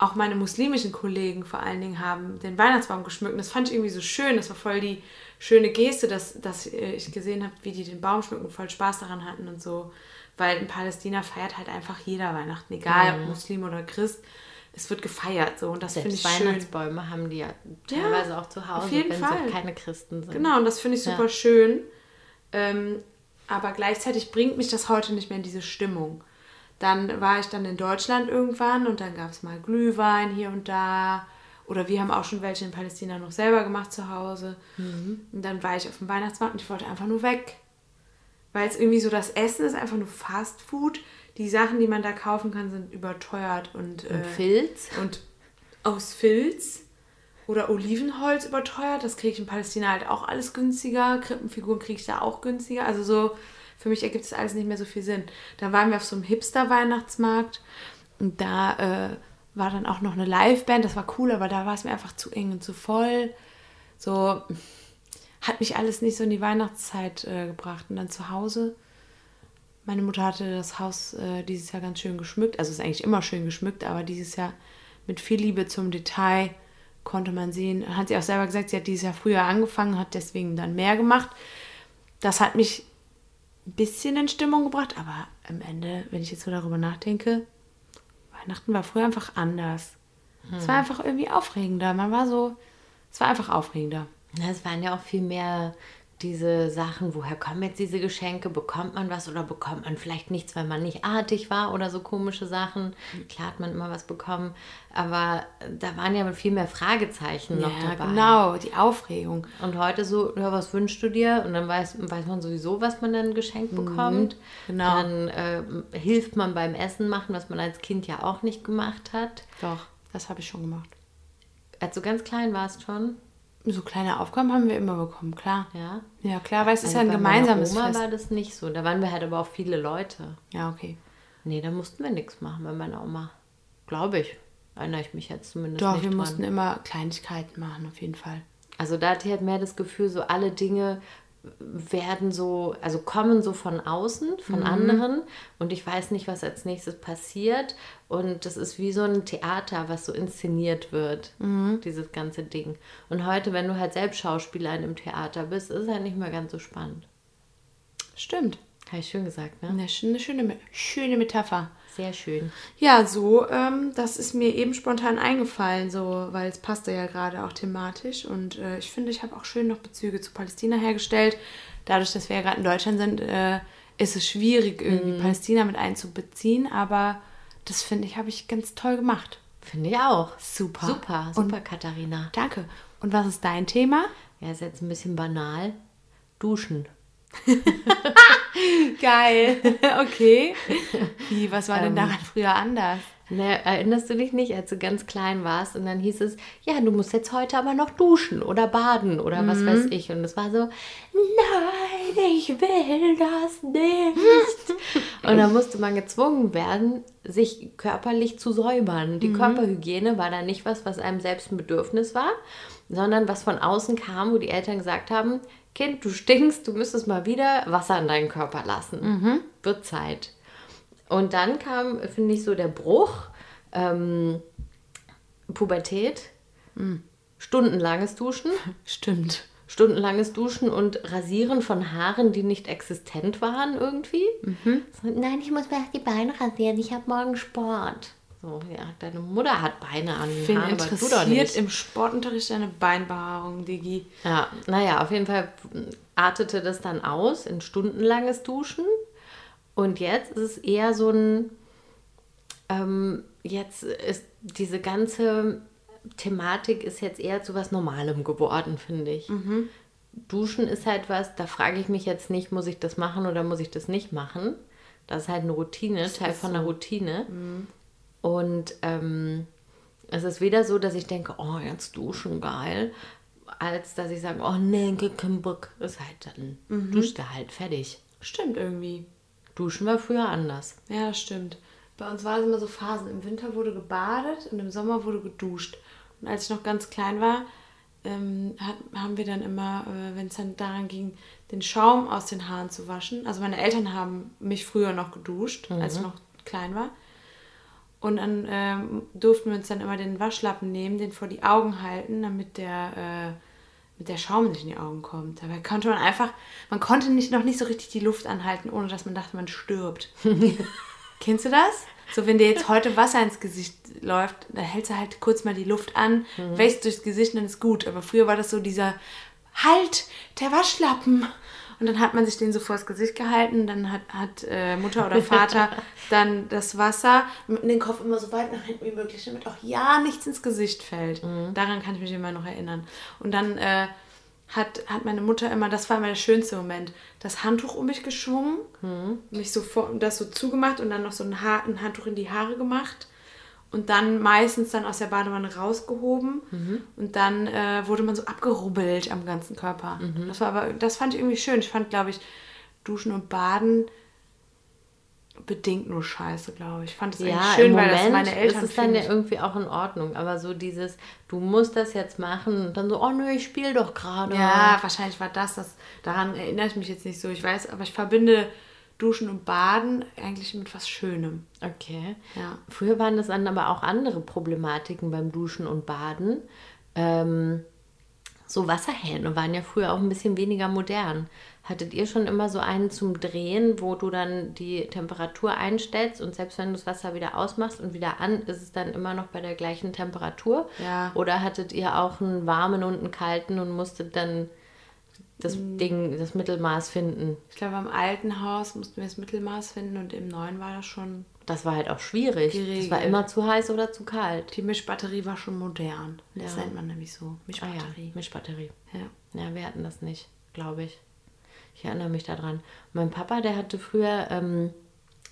E: auch meine muslimischen Kollegen vor allen Dingen, haben den Weihnachtsbaum geschmückt. Und das fand ich irgendwie so schön. Das war voll die schöne Geste, dass, dass äh, ich gesehen habe, wie die den Baum schmücken und voll Spaß daran hatten und so. Weil in Palästina feiert halt einfach jeder Weihnachten, egal ob Muslim oder Christ. Es wird gefeiert so und das finde ich
D: Selbst
E: schön.
D: Weihnachtsbäume haben die ja teilweise auch zu Hause,
E: auf jeden
D: wenn
E: Fall.
D: sie keine Christen sind.
E: Genau, und das finde ich super
D: Ja.
E: schön. Ähm, aber gleichzeitig bringt mich das heute nicht mehr in diese Stimmung. Dann war ich dann in Deutschland irgendwann und dann gab es mal Glühwein hier und da. Oder wir haben auch schon welche in Palästina noch selber gemacht zu Hause. Und dann war ich auf dem Weihnachtsmarkt und ich wollte einfach nur weg. Weil es irgendwie so, das Essen ist einfach nur Fast Food. Die Sachen, die man da kaufen kann, sind überteuert und,
D: Und
E: äh,
D: Filz?
E: und aus Filz oder Olivenholz überteuert. Das kriege ich in Palästina halt auch alles günstiger. Krippenfiguren kriege ich da auch günstiger. Also so, für mich ergibt es alles nicht mehr so viel Sinn. Dann waren wir auf so einem Hipster-Weihnachtsmarkt und da äh, war dann auch noch eine Liveband. Das war cool, aber da war es mir einfach zu eng und zu voll. So hat mich alles nicht so in die Weihnachtszeit äh, gebracht. Und dann zu Hause meine Mutter hatte das Haus äh, dieses Jahr ganz schön geschmückt. Also ist eigentlich immer schön geschmückt, aber dieses Jahr mit viel Liebe zum Detail konnte man sehen. Hat sie auch selber gesagt, sie hat dieses Jahr früher angefangen, hat deswegen dann mehr gemacht. Das hat mich ein bisschen in Stimmung gebracht, aber am Ende, wenn ich jetzt so darüber nachdenke, Weihnachten war früher einfach anders. Es war einfach irgendwie aufregender. Man war so, es war einfach aufregender.
D: Es waren ja auch viel mehr diese Sachen, woher kommen jetzt diese Geschenke? Bekommt man was oder bekommt man vielleicht nichts, weil man nicht artig war oder so komische Sachen? Klar hat man immer was bekommen, aber da waren ja viel mehr Fragezeichen noch
E: Ja,
D: dabei.
E: genau, die Aufregung.
D: Und heute so, ja, was wünschst du dir? Und dann weiß, weiß man sowieso, was man dann geschenkt bekommt.
E: genau.
D: Dann äh, hilft man beim Essen machen, was man als Kind ja auch nicht gemacht hat.
E: Doch, das habe ich schon gemacht.
D: Als du ganz klein warst schon,
E: So kleine Aufgaben haben wir immer bekommen, klar.
D: ja.
E: Ja, klar, weil es ist ja
D: Also
E: ein gemeinsames
D: Oma
E: Fest.
D: war das nicht so. Da waren wir halt aber auch viele Leute.
E: Ja, okay.
D: Nee, da mussten wir nichts machen bei meiner Oma. Glaube ich. Erinnere ich mich jetzt zumindest
E: Doch,
D: nicht
E: wir
D: dran.
E: mussten immer Kleinigkeiten machen, auf jeden Fall.
D: Also da hatte ich halt mehr das Gefühl, so alle Dinge werden so, also kommen so von außen,
E: Mhm.
D: von anderen und ich weiß nicht, was als nächstes passiert und das ist wie so ein Theater, was so inszeniert wird,
E: Mhm.
D: dieses ganze Ding. Und heute, wenn du halt selbst Schauspieler in einem Theater bist, ist es halt nicht mehr ganz so spannend.
E: Stimmt.
D: Habe ich schön gesagt, ne?
E: Eine schöne, schöne Metapher.
D: Sehr schön.
E: Ja, so, ähm, das ist mir eben spontan eingefallen, so, weil es passte ja gerade auch thematisch. Und äh, ich finde, ich habe auch schön noch Bezüge zu Palästina hergestellt. Dadurch, dass wir ja gerade in Deutschland sind, äh, ist es schwierig, irgendwie Palästina mit einzubeziehen. Aber das finde ich, habe ich ganz toll gemacht.
D: Finde ich auch.
E: Super.
D: Super,
E: Und-
D: super, Katharina.
E: Danke. Und was ist dein Thema?
D: Ja, ist jetzt ein bisschen banal. Duschen. *laughs*
E: Geil. *laughs* okay. Wie, was war denn daran früher anders?
D: Ne, erinnerst du dich nicht, als du ganz klein warst und dann hieß es, ja, du musst jetzt heute aber noch duschen oder baden oder was weiß ich. Und es war so, nein, ich will das nicht. *laughs* und dann musste man gezwungen werden, sich körperlich zu säubern. Die Körperhygiene war dann nicht was, was einem selbst ein Bedürfnis war, sondern was von außen kam, wo die Eltern gesagt haben, Kind, du stinkst, du müsstest mal wieder Wasser in deinen Körper lassen. Wird Zeit. Und dann kam, finde ich, so der Bruch, ähm, Pubertät, stundenlanges Duschen, *laughs*
E: Stimmt.
D: stundenlanges Duschen und Rasieren von Haaren, die nicht existent waren irgendwie. So, nein, ich muss mir erst die Beine rasieren, ich habe morgen Sport. So, ja, deine Mutter hat Beine an den Haaren, aber du doch nicht.
E: im Sportunterricht deine Beinbehaarung, Digi?
D: Ja, naja, auf jeden Fall artete das dann aus in stundenlanges Duschen. Und jetzt ist es eher so ein, ähm, jetzt ist diese ganze Thematik ist jetzt eher zu was Normalem geworden, finde ich. Duschen ist halt was, da frage ich mich jetzt nicht, muss ich das machen oder muss ich das nicht machen. Das ist halt eine Routine, Teil von einer Routine. Und ähm, es ist weder so, dass ich denke, oh, jetzt duschen, geil, als dass ich sage, oh nee, kein Bock. Ist halt dann, duscht er halt, fertig.
E: Stimmt irgendwie.
D: Duschen war früher anders.
E: Ja, stimmt. Bei uns war es immer so Phasen. Im Winter wurde gebadet und im Sommer wurde geduscht. Und als ich noch ganz klein war, ähm, hat, haben wir dann immer, äh, wenn es dann daran ging, den Schaum aus den Haaren zu waschen. Also meine Eltern haben mich früher noch geduscht, als ich noch klein war. Und dann ähm, durften wir uns dann immer den Waschlappen nehmen, den vor die Augen halten, damit der, äh, mit der Schaum nicht in die Augen kommt. Dabei konnte man einfach, man konnte nicht, noch nicht so richtig die Luft anhalten, ohne dass man dachte, man stirbt. *laughs* Kennst du das? So, wenn dir jetzt heute Wasser ins Gesicht läuft, dann hältst du halt kurz mal die Luft an, wächst durchs Gesicht, dann ist gut. Aber früher war das so dieser Halt, der Waschlappen. Und dann hat man sich den so vors Gesicht gehalten, dann hat, hat äh, Mutter oder Vater *laughs* dann das Wasser mit den Kopf immer so weit nach hinten wie möglich, damit auch ja nichts ins Gesicht fällt. Daran kann ich mich immer noch erinnern. Und dann äh, hat, hat meine Mutter immer, das war immer der schönste Moment, das Handtuch um mich geschwungen, mich so vor, das so zugemacht und dann noch so ein, Haar, ein Handtuch in die Haare gemacht und dann meistens dann aus der Badewanne rausgehoben und dann äh, wurde man so abgerubbelt am ganzen Körper. Das war aber, das fand ich irgendwie schön. Ich fand, glaube ich, Duschen und Baden bedingt nur scheiße, glaube ich. Ich fand das
D: Ja,
E: eigentlich schön, weil
D: Moment
E: das meine Eltern
D: ist es dann ja irgendwie auch in Ordnung. Aber so dieses, du musst das jetzt machen und dann so, oh nö, ich spiele doch gerade.
E: Ja, wahrscheinlich war das das. Daran erinnere ich mich jetzt nicht so. Ich weiß, aber ich verbinde Duschen und Baden eigentlich mit was Schönem.
D: Okay.
E: Ja.
D: Früher waren das dann aber auch andere Problematiken beim Duschen und Baden. Ähm, so Wasserhähne waren ja früher auch ein bisschen weniger modern. Hattet ihr schon immer so einen zum Drehen, wo du dann die Temperatur einstellst und selbst wenn du das Wasser wieder ausmachst und wieder an, ist es dann immer noch bei der gleichen Temperatur?
E: Ja.
D: Oder hattet ihr auch einen warmen und einen kalten und musstet dann das
E: Mm.
D: Ding, das Mittelmaß finden?
E: Ich glaube, im alten Haus mussten wir das Mittelmaß finden und im neuen war das schon.
D: Das war halt auch schwierig. Das war
E: Geregelt.
D: immer zu heiß oder zu kalt.
E: Die Mischbatterie war schon modern. Das
D: Ja.
E: nennt man nämlich so.
D: Ah ja,
E: Mischbatterie.
D: Mischbatterie.
E: ja.
D: Ja, wir hatten das nicht, glaube ich. Ich erinnere mich daran. Mein Papa, der hatte früher ähm,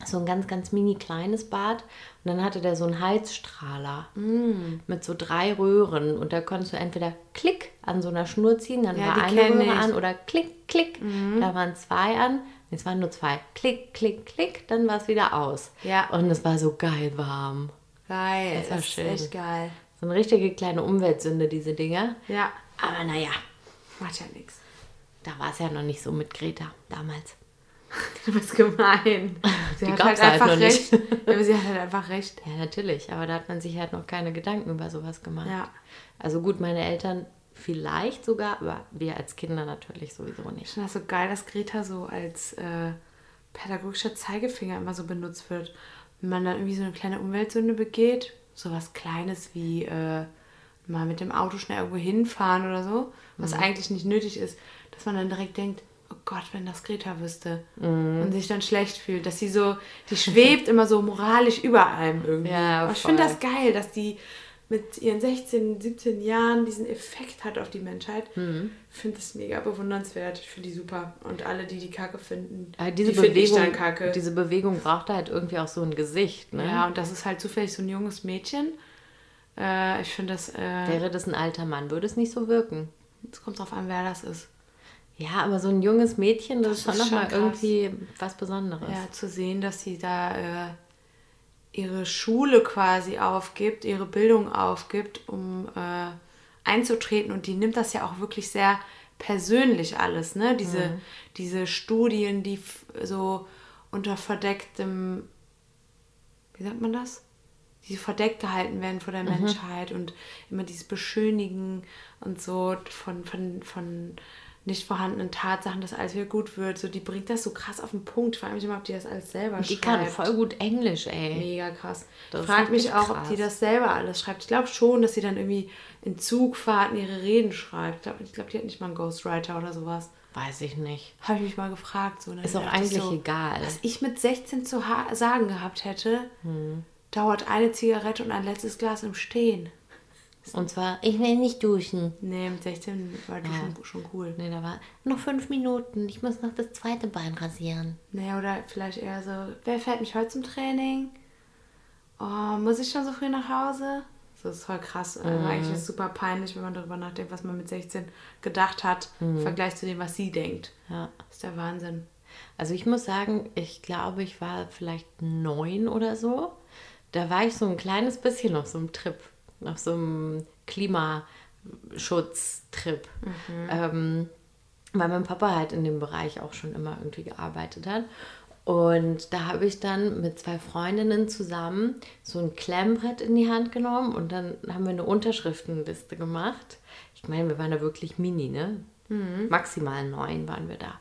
D: so ein ganz, ganz mini kleines Bad und dann hatte der so einen Heizstrahler
E: Mm.
D: mit so drei Röhren und da konntest du entweder klick an so einer Schnur ziehen, dann
E: Ja,
D: war eine Röhre
E: ich.
D: An oder klick, klick, da waren zwei an. Es waren nur zwei. Klick, klick, klick, dann war es wieder aus.
E: Ja.
D: Und es war so geil warm.
E: Geil.
D: Das war schön.
E: echt geil.
D: So eine richtige kleine Umweltsünde, diese Dinger.
E: Ja.
D: Aber naja,
E: Macht ja nichts.
D: da war es ja noch nicht so mit Greta damals. *laughs*
E: Du bist gemein. Sie
D: Die
E: hat halt
D: halt
E: einfach
D: nicht.
E: recht. Ja, sie hat halt einfach recht.
D: Ja, natürlich, aber da hat man sich halt noch keine Gedanken über sowas gemacht.
E: Ja.
D: Also gut, meine Eltern vielleicht sogar, aber wir als Kinder natürlich sowieso
E: Ich
D: nicht.
E: finde das so geil, dass Greta so als äh, pädagogischer Zeigefinger immer so benutzt wird. Wenn man dann irgendwie so eine kleine Umweltsünde begeht, so was Kleines wie äh, mal mit dem Auto schnell irgendwo hinfahren oder so, was eigentlich nicht nötig ist, dass man dann direkt denkt, oh Gott, wenn das Greta wüsste und sich dann schlecht fühlt, dass sie so, die schwebt immer so moralisch über allem irgendwie.
D: Ja,
E: Aber ich finde das geil, dass die mit ihren 16, 17 Jahren diesen Effekt hat auf die Menschheit.
D: Mhm.
E: Ich finde das mega bewundernswert. Ich finde die super. Und alle, die die Kacke finden,
D: Aber diese
E: die
D: Bewegung,
E: dann Kacke.
D: diese Bewegung brauchte halt irgendwie auch so ein Gesicht, ne?
E: Ja, und das ist halt zufällig so ein junges Mädchen. Äh, ich finde das, äh,
D: Wäre das ein alter Mann, würde es nicht so wirken.
E: es kommt drauf an, wer das ist.
D: Ja, aber so ein junges Mädchen, das,
E: Das
D: ist schon nochmal irgendwie was Besonderes.
E: Ja, zu sehen, dass sie da äh, ihre Schule quasi aufgibt, ihre Bildung aufgibt, um äh, einzutreten. Und die nimmt das ja auch wirklich sehr persönlich alles, ne? Diese, diese Studien, die so unter verdecktem wie sagt man das? Die verdeckt gehalten werden vor der Menschheit und immer dieses Beschönigen und so von, von, von nicht vorhandenen Tatsachen, dass alles wieder gut wird. So, die bringt das so krass auf den Punkt. Ich frage mich immer, ob die das alles selber
D: Die
E: schreibt.
D: kann voll gut Englisch, ey.
E: Mega krass.
D: Das
E: frage mich auch, ob die
D: krass.
E: das selber alles schreibt. Ich glaube schon, dass sie dann irgendwie in Zugfahrten ihre Reden schreibt. Ich glaube, ich glaub, die hat nicht mal einen Ghostwriter oder sowas.
D: Weiß ich nicht.
E: Habe ich mich mal gefragt. So. Dann
D: Ist auch eigentlich egal.
E: Was ich mit 16 zu sagen gehabt hätte,
D: Hm.
E: dauert eine Zigarette und ein letztes Glas im Stehen.
D: Und zwar, ich will nicht duschen.
E: Nee, mit 16 war die schon, schon cool.
D: Nee, da war noch fünf Minuten. Ich muss noch das zweite Bein rasieren.
E: Nee, oder vielleicht eher so, wer fährt mich heute zum Training? Oh, muss ich schon so früh nach Hause? So, das ist voll krass. Also eigentlich ist es super peinlich, wenn man darüber nachdenkt, was man mit 16 gedacht hat, im Vergleich zu dem, was sie denkt.
D: Ja.
E: Das ist der Wahnsinn.
D: Also ich muss sagen, ich glaube, ich war vielleicht neun oder so. Da war ich so ein kleines bisschen auf so einem Trip, auf so einem Klimaschutztrip. Ähm, weil mein Papa halt in dem Bereich auch schon immer irgendwie gearbeitet hat. Und da habe ich dann mit zwei Freundinnen zusammen so ein Klemmbrett in die Hand genommen und dann haben wir eine Unterschriftenliste gemacht. Ich meine, wir waren da wirklich mini, ne? Maximal neun waren wir da.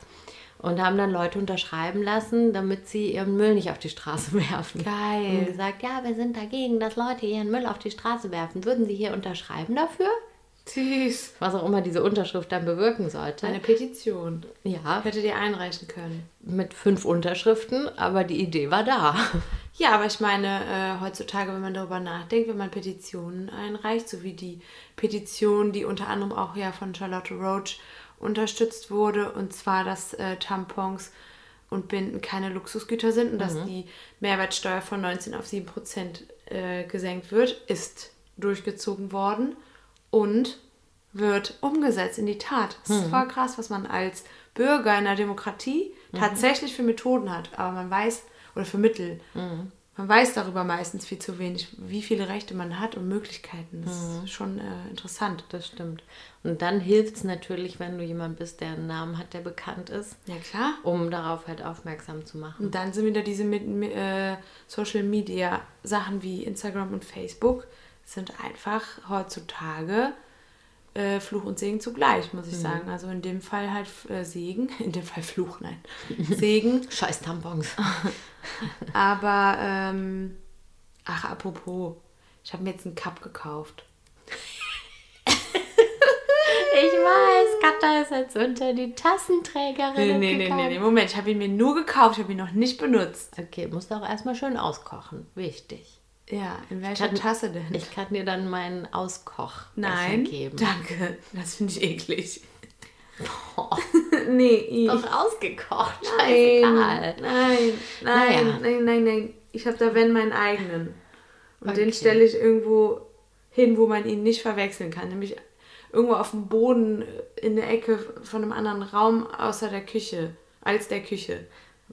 D: Und haben dann Leute unterschreiben lassen, damit sie ihren Müll nicht auf die Straße *laughs* werfen.
E: Geil.
D: Und gesagt, ja, wir sind dagegen, dass Leute ihren Müll auf die Straße werfen. Würden Sie hier unterschreiben dafür?
E: Süß.
D: Was auch immer diese Unterschrift dann bewirken sollte.
E: Eine Petition.
D: ja,
E: Hättet ihr einreichen können.
D: mit fünf Unterschriften, aber die Idee war da.
E: Ja, aber ich meine, äh, heutzutage, wenn man darüber nachdenkt, wenn man Petitionen einreicht, so wie die Petition, die unter anderem auch ja von Charlotte Roach unterstützt wurde, und zwar, dass äh, Tampons und Binden keine Luxusgüter sind und dass die Mehrwertsteuer von 19 auf 7 Prozent äh, gesenkt wird, ist durchgezogen worden und wird umgesetzt in die Tat. Das ist voll krass, was man als Bürger in einer Demokratie tatsächlich für Methoden hat. Aber man weiß, oder für Mittel, man weiß darüber meistens viel zu wenig, wie viele Rechte man hat und Möglichkeiten. Das ist schon äh, interessant.
D: Das stimmt. Und dann hilft es natürlich, wenn du jemand bist, der einen Namen hat, der bekannt ist,
E: Ja, klar.
D: um darauf halt aufmerksam zu machen.
E: Und dann sind wieder diese mit, äh, Social Media Sachen wie Instagram und Facebook sind einfach heutzutage äh, Fluch und Segen zugleich, muss ich sagen. Also in dem Fall halt äh, Segen, *laughs* in dem Fall Fluch, nein. *laughs* Segen.
D: Scheiß Tampons. *laughs*
E: Aber, ähm, ach, apropos, ich habe mir jetzt einen Cup gekauft.
D: Ich weiß, Katha ist jetzt unter die Tassenträgerin
E: Nee, nee, nee, nee, nee, Moment, ich habe ihn mir nur gekauft, ich habe ihn noch nicht benutzt.
D: Okay, musst du auch erstmal schön auskochen. Wichtig.
E: Ja, in welcher
D: kann-
E: Tasse denn?
D: Ich kann dir dann meinen Auskoch
E: Nein,
D: geben.
E: danke. Das finde ich eklig. *laughs* nee, ich.
D: Doch ausgekocht.
E: Nein,
D: Scheißegal.
E: nein, nein,
D: Naja.
E: nein, nein, nein. Ich habe da wenn meinen eigenen. Und den
D: Okay.
E: stelle ich irgendwo hin, wo man ihn nicht verwechseln kann. Nämlich irgendwo auf dem Boden in der Ecke von einem anderen Raum außer der Küche. Als der Küche.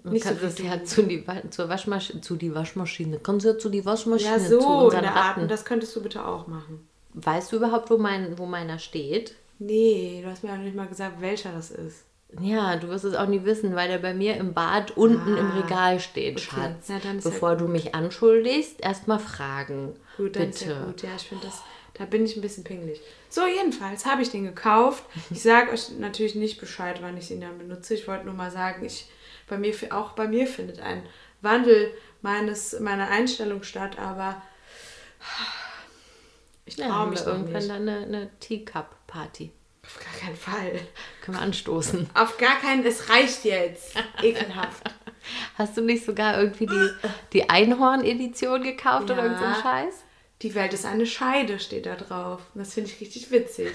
D: Du
E: Nicht so
D: kannst es
E: viel
D: ja zu die, zur Waschmaschine, zu die Waschmaschine. Kannst du ja zu die Waschmaschine,
E: Ja,
D: zu
E: so in
D: unseren
E: der Art.
D: Ratten.
E: Und das könntest du bitte auch machen.
D: Weißt du überhaupt, wo, mein, wo meiner steht?
E: Nee, du hast mir auch nicht mal gesagt, welcher das ist.
D: Ja, du wirst es auch nie wissen, weil der bei mir im Bad unten im
E: Ah,
D: Regal steht,
E: okay.
D: Schatz.
E: Ja
D: Bevor du mich anschuldigst, erstmal fragen.
E: Gut, dann
D: Bitte.
E: ist ja gut. Ja, ich finde das, da bin ich ein bisschen pingelig. So, jedenfalls habe ich den gekauft. Ich sage euch natürlich nicht Bescheid, wann ich ihn dann benutze. Ich wollte nur mal sagen, ich, bei mir, auch bei mir findet ein Wandel meines, meiner Einstellung statt, aber ich
D: Ja,
E: traue
D: haben
E: mich
D: wir irgendwann
E: nicht.
D: dann eine, eine Teacup-Party.
E: Auf gar keinen Fall.
D: Können wir anstoßen.
E: Auf gar keinen, es reicht jetzt. Ekelhaft. *laughs*
D: Hast du nicht sogar irgendwie die, die Einhorn-Edition gekauft oder
E: Ja.
D: irgend so ein Scheiß?
E: Die Welt ist eine Scheide, steht da drauf. Und das finde ich richtig witzig.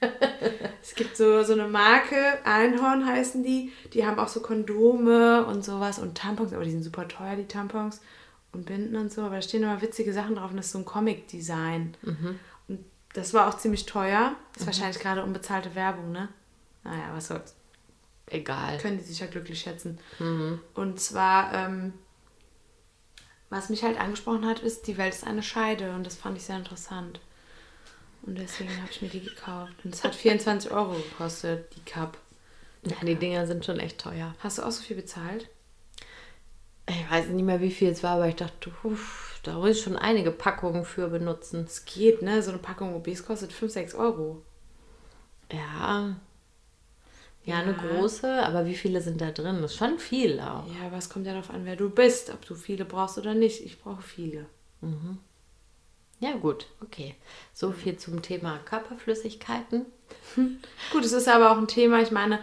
E: *laughs* es gibt so, so eine Marke, Einhorn heißen die, die haben auch so Kondome und sowas und Tampons, aber die sind super teuer, die Tampons und Binden und so, aber da stehen immer witzige Sachen drauf und das ist so ein Comic-Design. Und das war auch ziemlich teuer. Ist wahrscheinlich gerade unbezahlte Werbung, ne? Naja, was soll's.
D: Egal.
E: Können die sich ja glücklich schätzen. Und zwar, ähm, was mich halt angesprochen hat, ist, die Welt ist eine Scheide und das fand ich sehr interessant. Und deswegen habe ich mir die gekauft. Und es hat 24 Euro gekostet, die Cup.
D: Ja, die Dinger sind schon echt teuer.
E: Hast du auch so viel bezahlt?
D: Ich weiß nicht mehr, wie viel es war, aber ich dachte, uff, da muss ich schon einige Packungen für benutzen.
E: Es geht, ne? So eine Packung OBs kostet 5, 6 Euro.
D: Ja. Ja, eine
E: Ja.
D: große, aber wie viele sind da drin? Das ist schon viel auch.
E: Ja, aber es kommt ja darauf an, wer du bist, ob du viele brauchst oder nicht. Ich brauche viele.
D: Ja, gut, okay. So viel zum Thema Körperflüssigkeiten.
E: Gut, es ist aber auch ein Thema, ich meine,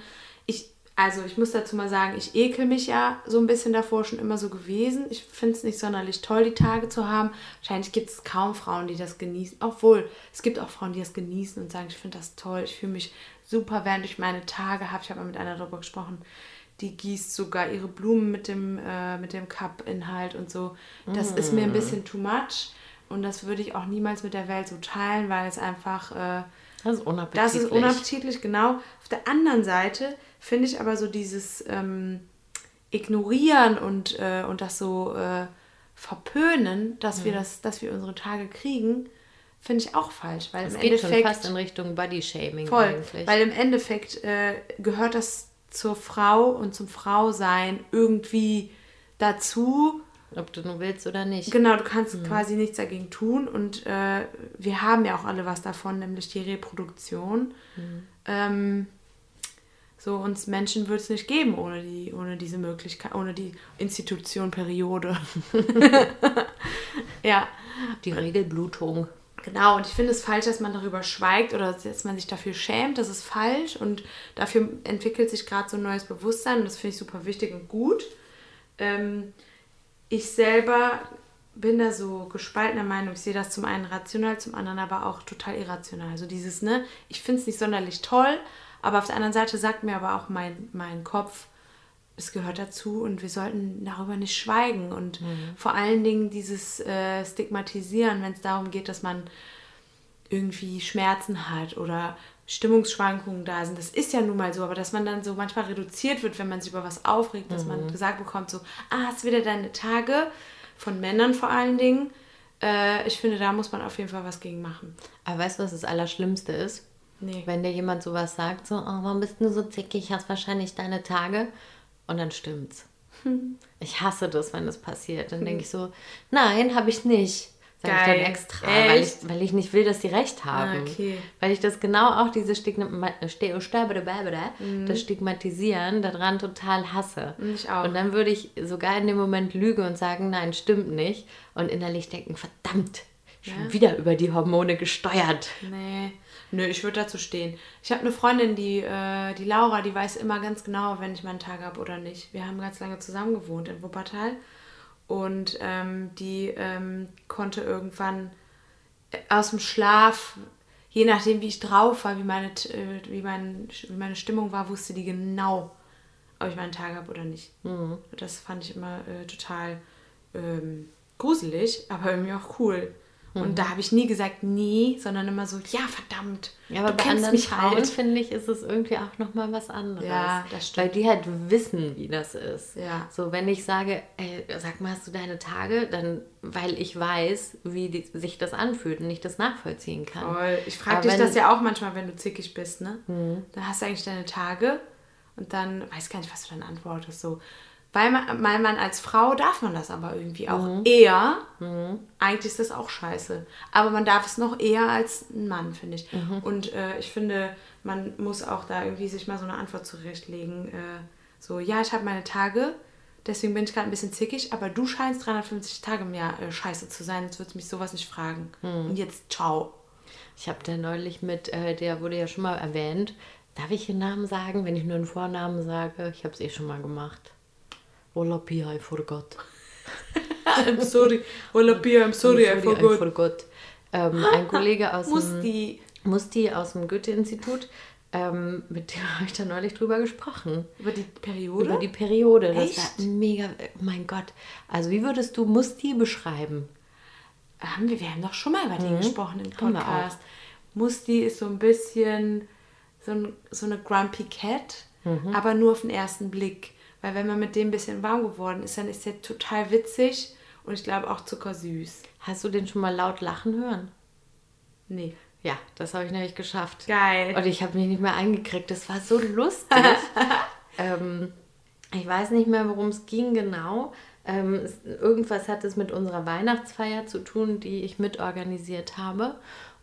E: ich, also ich muss dazu mal sagen, ich ekel mich ja so ein bisschen davor schon immer so gewesen. Ich finde es nicht sonderlich toll, die Tage zu haben. Wahrscheinlich gibt es kaum Frauen, die das genießen. Obwohl, es gibt auch Frauen, die das genießen und sagen, ich finde das toll, ich fühle mich super, während ich meine Tage habe. Ich habe mal mit einer darüber gesprochen, die gießt sogar ihre Blumen mit dem, äh, mit dem Cup-Inhalt und so. Das ist mir ein bisschen too much. Und das würde ich auch niemals mit der Welt so teilen, weil es einfach... Äh,
D: Das ist unappetitlich.
E: das ist unappetitlich, genau. Auf der anderen Seite finde ich aber so dieses ähm, Ignorieren und, äh, und das so äh, Verpönen, dass,
D: Mhm.
E: wir das, dass wir unsere Tage kriegen, finde ich auch falsch. Weil
D: Es
E: im
D: geht schon
E: Endeffekt.
D: fast in Richtung Body-Shaming
E: voll.
D: eigentlich.
E: Weil im Endeffekt äh, gehört das zur Frau und zum Frausein irgendwie dazu.
D: Ob du nur willst oder nicht.
E: Genau, du kannst
D: Mhm.
E: quasi nichts dagegen tun und äh, wir haben ja auch alle was davon, nämlich die Reproduktion.
D: Mhm.
E: Ähm, so uns Menschen wird es nicht geben ohne die, ohne diese Möglichkeit, ohne die Institution Periode. *laughs* *laughs* ja,
D: Die Regelblutung.
E: genau. Und ich finde es falsch, dass man darüber schweigt oder dass man sich dafür schämt. Das ist falsch und dafür entwickelt sich gerade so ein neues Bewusstsein und das finde ich super wichtig und gut. Ähm, ich selber bin da so gespaltener Meinung. Ich sehe das zum einen rational, zum anderen aber auch total irrational. Also dieses, ne, ich finde es nicht sonderlich toll, aber auf der anderen Seite sagt mir aber auch mein, mein Kopf, es gehört dazu und wir sollten darüber nicht schweigen. Und vor allen Dingen dieses äh, Stigmatisieren, wenn es darum geht, dass man irgendwie Schmerzen hat oder Stimmungsschwankungen da sind. Das ist ja nun mal so, aber dass man dann so manchmal reduziert wird, wenn man sich über was aufregt, dass man gesagt bekommt, so, ah, hast wieder deine Tage, von Männern vor allen Dingen. Äh, ich finde, da muss man auf jeden Fall was gegen machen.
D: Aber weißt du, was das Allerschlimmste ist?
E: Nee.
D: Wenn dir jemand sowas sagt, so, oh, warum bist du so zickig, hast wahrscheinlich deine Tage und dann stimmt's. Ich hasse das, wenn das passiert. Dann denke ich so, nein, habe ich nicht. Sag ich dann extra, weil ich, weil ich nicht will, dass die recht haben.
E: Ah, okay.
D: Weil ich das genau auch, diese Stigma Sterbebebebe,
E: Mhm.
D: das Stigmatisieren daran total hasse.
E: Ich auch.
D: Und dann würde ich sogar in dem Moment lügen und sagen, nein, stimmt nicht. Und innerlich denken, verdammt, schon wieder über die Hormone gesteuert.
E: Nee, nö, ich würde dazu stehen. Ich habe eine Freundin, die, äh, die Laura, die weiß immer ganz genau, wenn ich meinen Tag habe oder nicht. Wir haben ganz lange zusammen gewohnt in Wuppertal. Und ähm, die ähm, konnte irgendwann äh, aus dem Schlaf, je nachdem wie ich drauf war, wie meine, äh, wie mein, wie meine Stimmung war, wusste die genau, ob ich meinen Tag habe oder nicht. Das fand ich immer äh, total ähm, gruselig, aber irgendwie auch cool. Und da habe ich nie gesagt, nie, sondern immer so, ja, verdammt.
D: Ja, aber
E: du
D: bei anderen
E: mich
D: Frauen,
E: halt.
D: finde ich, ist es irgendwie auch nochmal was anderes.
E: Ja, das stimmt.
D: Weil die halt wissen, wie das ist.
E: Ja.
D: So, wenn ich sage, ey, sag mal, hast du deine Tage? Dann, weil ich weiß, wie die, sich das anfühlt und ich das nachvollziehen kann.
E: Voll. Ich frage dich das ja auch manchmal, wenn du zickig bist, ne? Dann hast du eigentlich deine Tage und dann weiß gar nicht, was du dann antwortest. So. Weil man, weil man als Frau darf man das aber irgendwie auch eher. Eigentlich ist das auch scheiße. Aber man darf es noch eher als ein Mann, finde ich. Und äh, ich finde, man muss auch da irgendwie sich mal so eine Antwort zurechtlegen. Äh, so, ja, ich habe meine Tage, deswegen bin ich gerade ein bisschen zickig, aber du scheinst 350 Tage im Jahr äh, scheiße zu sein, jetzt würdest du mich sowas nicht fragen. Und jetzt ciao.
D: Ich habe da neulich mit, äh, der wurde ja schon mal erwähnt. Darf ich den Namen sagen, wenn ich nur einen Vornamen sage? Ich habe es eh schon mal gemacht. Olapia, I forgot. *laughs*
E: I'm sorry. Olapia, I'm sorry, I
D: I
E: forgot.
D: forgot. Ähm, ein *laughs* Kollege aus
E: Muss
D: dem, Musti aus dem Goethe-Institut, ähm, mit dem *laughs* habe ich da neulich drüber gesprochen.
E: über die Periode?
D: Über die Periode. Das
E: Echt?
D: war mega, oh mein Gott. Also wie würdest du Musti beschreiben?
E: haben wir, wir haben doch schon mal über die gesprochen im
D: Mhm.
E: Podcast. Musti ist so ein bisschen so, ein, so eine Grumpy Cat,
D: Mhm.
E: aber nur auf den ersten Blick. Weil wenn man mit dem ein bisschen warm geworden ist, dann ist er total witzig und ich glaube auch zuckersüß.
D: Hast du den schon mal laut lachen hören?
E: Nee.
D: Ja, das habe ich nämlich geschafft.
E: Geil.
D: Und ich habe mich nicht mehr eingekriegt. Das war so lustig. *laughs* ähm, ich weiß nicht mehr, worum es ging genau. Ähm, es, irgendwas hat es mit unserer Weihnachtsfeier zu tun, die ich mitorganisiert habe.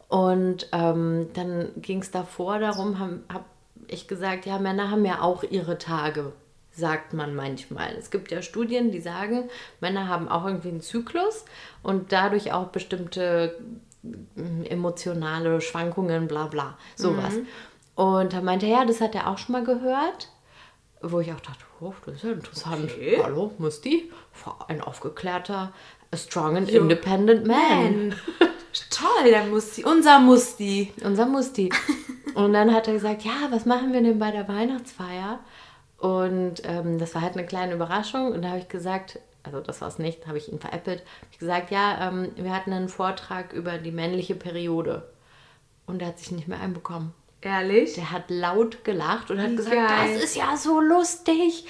D: Und ähm, dann ging es davor darum, habe hab ich gesagt, ja, Männer haben ja auch ihre Tage, sagt man manchmal. Es gibt ja Studien, die sagen, Männer haben auch irgendwie einen Zyklus und dadurch auch bestimmte mm, emotionale Schwankungen, bla bla, sowas. Und da meinte er, ja, das hat er auch schon mal gehört. Wo ich auch dachte, oh, das ist ja interessant.
E: Okay.
D: Hallo, Musti? Ein aufgeklärter, a strong and independent man.
E: Man. *laughs* Toll, der Musti. Unser Musti.
D: Unser Musti. *laughs* Und dann hat er gesagt, ja, was machen wir denn bei der Weihnachtsfeier? Und ähm, das war halt eine kleine Überraschung. Und da habe ich gesagt, also das war es nicht, habe ich ihn veräppelt. Hab ich gesagt, ja, ähm, wir hatten einen Vortrag über die männliche Periode. Und er hat sich nicht mehr einbekommen.
E: Ehrlich?
D: Der hat laut gelacht und hat
E: Wie
D: gesagt,
E: geil.
D: das ist ja so lustig.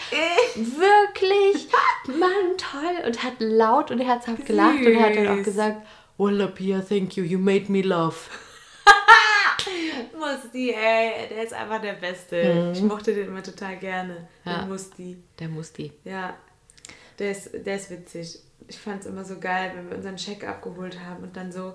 D: Wirklich. *laughs* Mann, toll. Und hat laut und herzhaft gelacht und hat dann auch
E: Süß.
D: gesagt, Well, Pia, thank you. You made me laugh. *laughs*
E: Musti, ey, der ist einfach der Beste. Ich mochte den immer total gerne.
D: Ja.
E: Den Musti.
D: Der Musti.
E: Ja, der ist, der ist witzig. Ich fand es immer so geil, wenn wir unseren Scheck abgeholt haben und dann so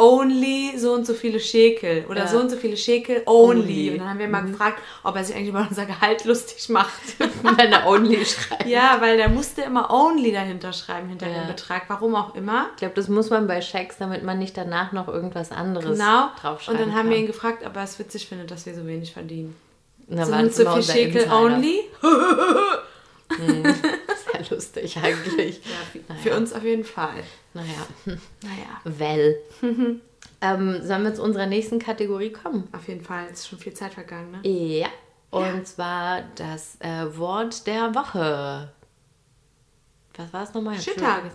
E: only so und so viele Schekel oder
D: Ja.
E: so und so viele Schekel only.
D: Only.
E: Und dann haben wir mal gefragt, ob er sich eigentlich über unser Gehalt lustig macht. *laughs*
D: Wenn er only schreibt.
E: ja, weil der musste immer only dahinter schreiben, hinter
D: Ja.
E: dem Betrag. Warum auch immer.
D: Ich glaube, das muss man bei Schecks, damit man nicht danach noch irgendwas anderes
E: Genau. Und
D: draufschreiben
E: dann haben
D: kann.
E: wir ihn gefragt, ob er es witzig findet, dass wir so wenig verdienen.
D: Und waren
E: Sind
D: es
E: so viel Schekel only? *laughs*
D: Sehr lustig eigentlich.
E: Ja,
D: Naja.
E: Für uns auf jeden Fall.
D: Naja.
E: Naja,
D: well. *laughs* ähm, sollen wir zu unserer nächsten Kategorie kommen?
E: auf jeden Fall. Es ist schon viel Zeit vergangen, ne?
D: Ja. Und zwar das äh, Wort der Woche. Was war es nochmal? Vergessen.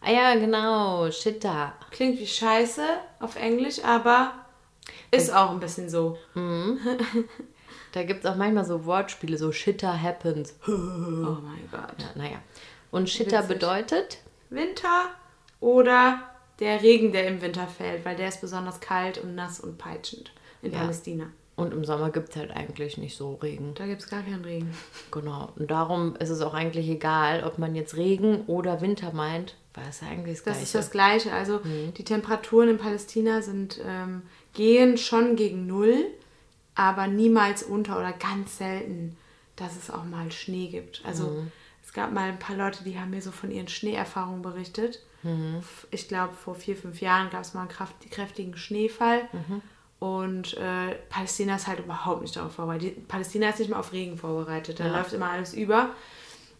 D: Ah ja, genau. Shitter.
E: Klingt wie Scheiße auf Englisch, aber ist auch ein bisschen so. *laughs*
D: Da gibt es auch manchmal so Wortspiele, so Shitter happens. *laughs*
E: Oh mein Gott.
D: Ja, naja. Und Shitter
E: Witzig.
D: bedeutet?
E: Winter oder der Regen, der im Winter fällt, weil der ist besonders kalt und nass und peitschend in
D: Ja.
E: Palästina.
D: Und im Sommer gibt es halt eigentlich nicht so Regen.
E: Da gibt es gar keinen Regen. *laughs*
D: Genau. Und darum ist es auch eigentlich egal, ob man jetzt Regen oder Winter meint, weil es eigentlich das
E: Das
D: Gleiche.
E: ist das Gleiche. Also die Temperaturen in Palästina sind, ähm, gehen schon gegen Null, aber niemals unter oder ganz selten, dass es auch mal Schnee gibt. Also es gab mal ein paar Leute, die haben mir so von ihren Schneeerfahrungen berichtet. Ich glaube, vor vier, fünf Jahren gab es mal einen kraft, kräftigen Schneefall. Und äh, Palästina ist halt überhaupt nicht darauf vorbereitet. Palästina ist nicht mal auf Regen vorbereitet. Da
D: Ja.
E: läuft immer alles über.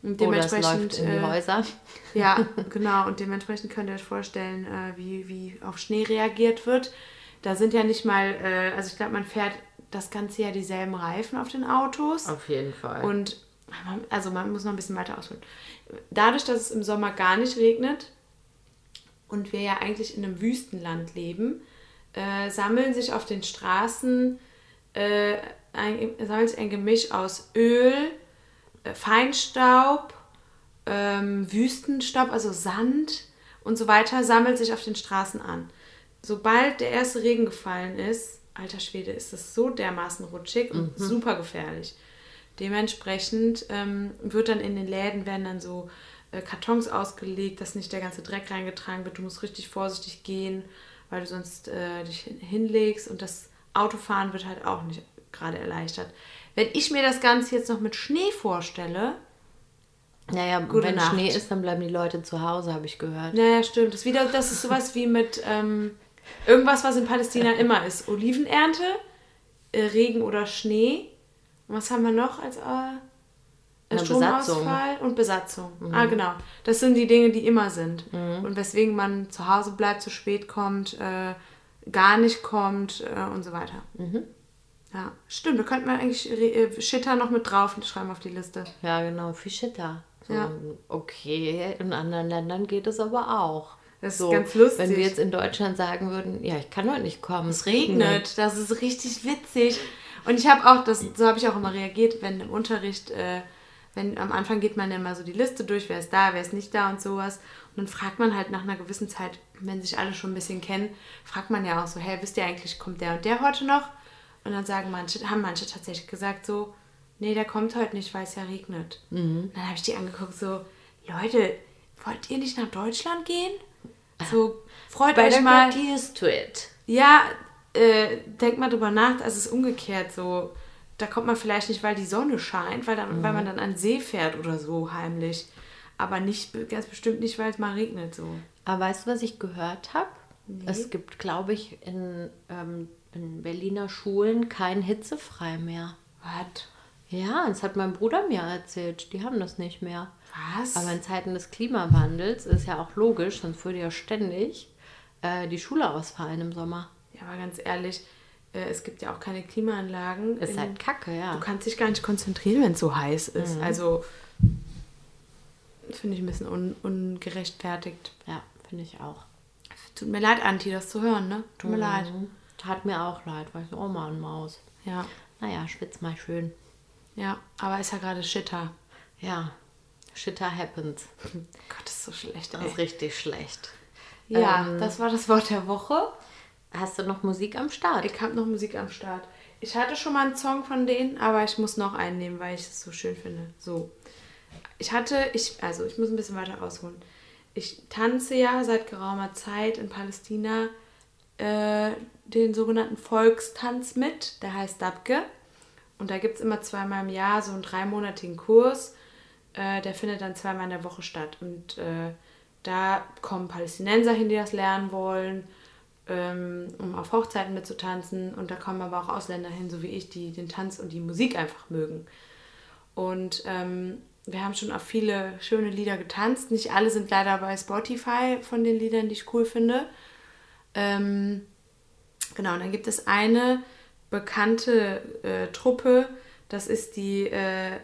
E: Und
D: Oder es
E: dementsprechend
D: läuft in die
E: äh,
D: Häuser. *laughs*
E: ja, *laughs* genau. Und dementsprechend könnt ihr euch vorstellen, äh, wie, wie auf Schnee reagiert wird. Da sind ja nicht mal, äh, also ich glaube, man fährt das ganze Jahr dieselben Reifen auf den Autos.
D: Auf jeden Fall.
E: Und also man muss noch ein bisschen weiter ausholen. Dadurch, dass es im Sommer gar nicht regnet und wir ja eigentlich in einem Wüstenland leben, äh, sammeln sich auf den Straßen äh, ein, sammelt sich ein Gemisch aus Öl, äh, Feinstaub, ähm, Wüstenstaub, also Sand und so weiter, sammelt sich auf den Straßen an. Sobald der erste Regen gefallen ist, alter Schwede, ist es so dermaßen rutschig und super gefährlich. Dementsprechend ähm, wird dann in den Läden werden dann so äh, Kartons ausgelegt, dass nicht der ganze Dreck reingetragen wird. Du musst richtig vorsichtig gehen, weil du sonst äh, dich hin- hinlegst und das Autofahren wird halt auch nicht gerade erleichtert. Wenn ich mir das Ganze jetzt noch mit Schnee vorstelle,
D: naja,
E: Gute
D: wenn
E: Nacht.
D: Schnee ist, dann bleiben die Leute zu Hause, habe ich gehört.
E: naja, stimmt. Das ist, wieder, das ist sowas wie mit ähm, irgendwas, was in Palästina immer ist. Olivenernte, äh, Regen oder Schnee. Und was haben wir noch als äh, Stromausfall und Besatzung. Ah, genau. Das sind die Dinge, die immer sind. Und weswegen man zu Hause bleibt, zu spät kommt, äh, gar nicht kommt äh, und so weiter. Ja, stimmt. Da könnten wir eigentlich äh, Shitter noch mit drauf schreiben auf die Liste.
D: Ja, genau, viel Shitter. So,
E: Ja.
D: Okay, in anderen Ländern geht es aber auch.
E: Das ist
D: so,
E: ganz lustig.
D: Wenn wir jetzt in Deutschland sagen würden, ja, ich kann heute nicht kommen, es
E: regnet. Das ist richtig witzig. Und ich habe auch, das, so habe ich auch immer reagiert, wenn im Unterricht, äh, wenn am Anfang geht man ja immer so die Liste durch, wer ist da, wer ist nicht da und sowas. Und dann fragt man halt nach einer gewissen Zeit, wenn sich alle schon ein bisschen kennen, fragt man ja auch so, hey, wisst ihr eigentlich, kommt der und der heute noch? Und dann sagen manche, haben manche tatsächlich gesagt so, nee, der kommt heute nicht, weil es ja regnet. Und dann habe ich die angeguckt so, Leute, wollt ihr nicht nach Deutschland gehen? So, freut
D: Bei
E: euch mal.
D: Here's to it.
E: Ja, äh, denkt mal drüber nach, es ist umgekehrt so. Da kommt man vielleicht nicht, weil die Sonne scheint, weil, dann, weil man dann an den See fährt oder so heimlich. Aber nicht, ganz bestimmt nicht, weil es mal regnet so.
D: Aber weißt du, was ich gehört habe? Es gibt, glaube ich, in, ähm, in Berliner Schulen kein Hitzefrei mehr.
E: Was?
D: Ja, das hat mein Bruder mir erzählt. Die haben das nicht mehr.
E: Was?
D: Aber in Zeiten des Klimawandels ist ja auch logisch, sonst würde ja ständig äh, die Schule ausfallen im Sommer.
E: Ja, aber ganz ehrlich, äh, es gibt ja auch keine Klimaanlagen.
D: Ist
E: in-
D: halt kacke, ja.
E: Du kannst dich gar nicht konzentrieren, wenn es so heiß ist. Also finde ich ein bisschen un ungerechtfertigt.
D: Ja, finde ich auch.
E: Tut mir leid, Anti, das zu hören, ne? Tut mir leid.
D: Mhm. Tat mir auch leid, weil ich oh Mann, Maus.
E: Ja,
D: Naja, schwitz mal schön.
E: ja. Aber ist ja gerade Shitter.
D: Ja, shitter happens.
E: Gott, das ist so schlecht,
D: Das
E: ey.
D: ist richtig schlecht.
E: Ja,
D: Ähm,
E: das war das Wort der Woche.
D: Hast du noch Musik am Start?
E: Ich habe noch Musik am Start. Ich hatte schon mal einen Song von denen, aber ich muss noch einen nehmen, weil ich es so schön finde. So. Ich hatte, ich, also ich muss ein bisschen weiter ausholen. Ich tanze ja seit geraumer Zeit in Palästina äh, den sogenannten Volkstanz mit. Der heißt Dabke. Und da gibt es immer zweimal im Jahr so einen dreimonatigen Kurs. Äh, der findet dann zweimal in der Woche statt. Und äh, da kommen Palästinenser hin, die das lernen wollen, ähm, um auf Hochzeiten mitzutanzen. Und da kommen aber auch Ausländer hin, so wie ich, die den Tanz und die Musik einfach mögen. Und ähm, wir haben schon auf viele schöne Lieder getanzt. Nicht alle sind leider bei Spotify von den Liedern, die ich cool finde. Ähm, genau, und dann gibt es eine bekannte äh, Truppe, das ist die äh,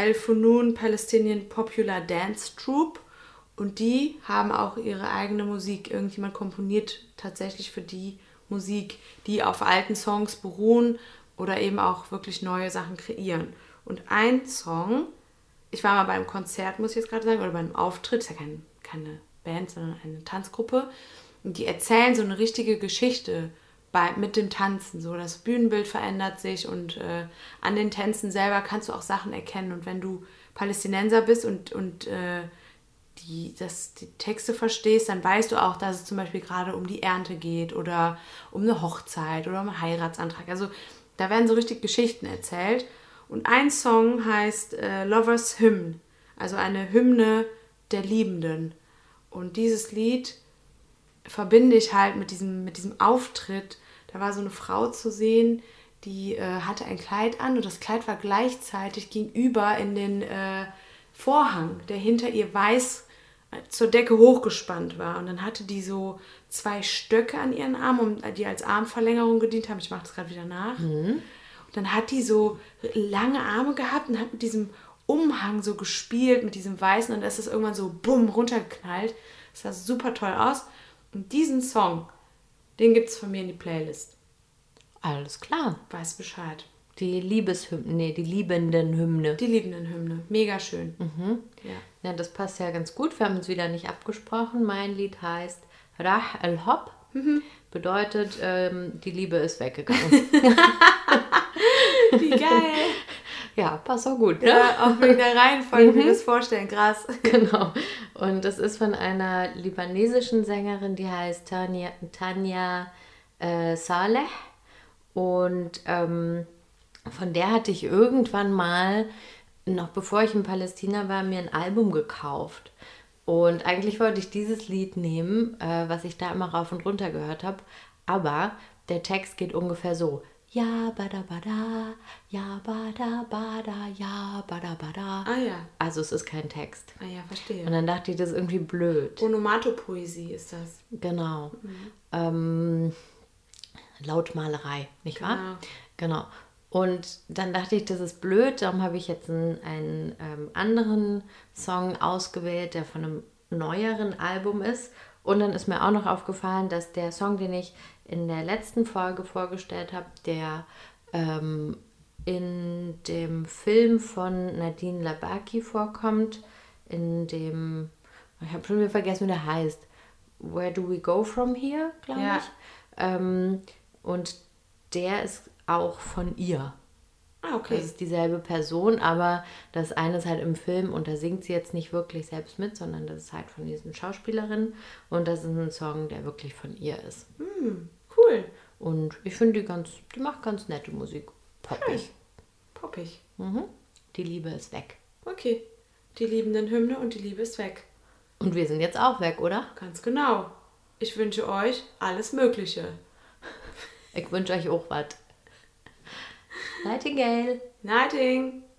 E: El Funun Palestinian Popular Dance Troupe. Und die haben auch ihre eigene Musik. Irgendjemand komponiert tatsächlich für die Musik, die auf alten Songs beruhen oder eben auch wirklich neue Sachen kreieren. Und ein Song, ich war mal beim Konzert, muss ich jetzt gerade sagen, oder beim Auftritt, ist ja kein, keine Band, sondern eine Tanzgruppe. Und die erzählen so eine richtige Geschichte bei, mit dem Tanzen. So, das Bühnenbild verändert sich und äh, an den Tänzen selber kannst du auch Sachen erkennen. Und wenn du Palästinenser bist und, und äh, die, das, die Texte verstehst, dann weißt du auch, dass es zum Beispiel gerade um die Ernte geht oder um eine Hochzeit oder um einen Heiratsantrag. Also da werden so richtig Geschichten erzählt. Und ein Song heißt äh, Lovers Hymn, also eine Hymne der Liebenden. Und dieses Lied verbinde ich halt mit diesem, mit diesem Auftritt. Da war so eine Frau zu sehen, die äh, hatte ein Kleid an und das Kleid war gleichzeitig gegenüber in den äh, Vorhang, der hinter ihr weiß äh, zur Decke hochgespannt war. Und dann hatte die so zwei Stöcke an ihren Armen, die als Armverlängerung gedient haben. Ich mache das gerade wieder nach. Und dann hat die so lange Arme gehabt und hat mit diesem Umhang so gespielt, mit diesem Weißen. Und es ist irgendwann so bumm runtergeknallt. Das sah super toll aus. Und diesen Song, den gibt es von mir in die Playlist.
D: Alles klar.
E: Weiß Bescheid.
D: Die Liebeshymne, nee, die Liebenden-Hymne.
E: Die Liebenden-Hymne. Mega schön. Ja.
D: Ja, das passt ja ganz gut. Wir haben uns wieder nicht abgesprochen. Mein Lied heißt Rah el Hop. Bedeutet, ähm, die Liebe ist weggegangen. *laughs*
E: Wie geil. *laughs*
D: ja, passt auch gut. Ne?
E: ja, auch wegen der Reihenfolge, wie wir das vorstellen. Krass. *laughs*
D: Genau. Und das ist von einer libanesischen Sängerin, die heißt Tanja, Tanja äh, Saleh. Und ähm, von der hatte ich irgendwann mal, noch bevor ich in Palästina war, mir ein Album gekauft. Und eigentlich wollte ich dieses Lied nehmen, äh, was ich da immer rauf und runter gehört habe. Aber der Text geht ungefähr so. Ja, bada bada, ja, bada bada, ja, bada bada.
E: Ah ja.
D: Also es ist kein Text.
E: Ah ja, verstehe.
D: Und dann dachte ich, das ist irgendwie blöd.
E: Onomatopoesie ist das.
D: Genau. Ähm, Lautmalerei, nicht wahr?
E: Genau.
D: Genau. Und dann dachte ich, das ist blöd, darum habe ich jetzt einen, einen ähm, anderen Song ausgewählt, der von einem neueren Album ist. Und dann ist mir auch noch aufgefallen, dass der Song, den ich in der letzten Folge vorgestellt habe, der ähm, in dem Film von Nadine Labaki vorkommt, in dem, ich habe schon wieder vergessen, wie der heißt, Where Do We Go From Here, glaube
E: Ja.
D: ich. Ähm, und der ist auch von ihr.
E: Ah, okay.
D: Das ist dieselbe Person, aber das eine ist halt im Film und da singt sie jetzt nicht wirklich selbst mit, sondern das ist halt von diesen Schauspielerinnen und das ist ein Song, der wirklich von ihr ist.
E: Cool.
D: Und ich finde die ganz, die macht ganz nette Musik. Poppig.
E: Poppig.
D: Mhm. Die Liebe ist weg.
E: Okay. Die liebenden Hymne und die Liebe ist weg.
D: Und wir sind jetzt auch weg, oder?
E: Ganz genau. Ich wünsche euch alles Mögliche.
D: Ich wünsche euch auch was. Nightingale.
E: Nighting.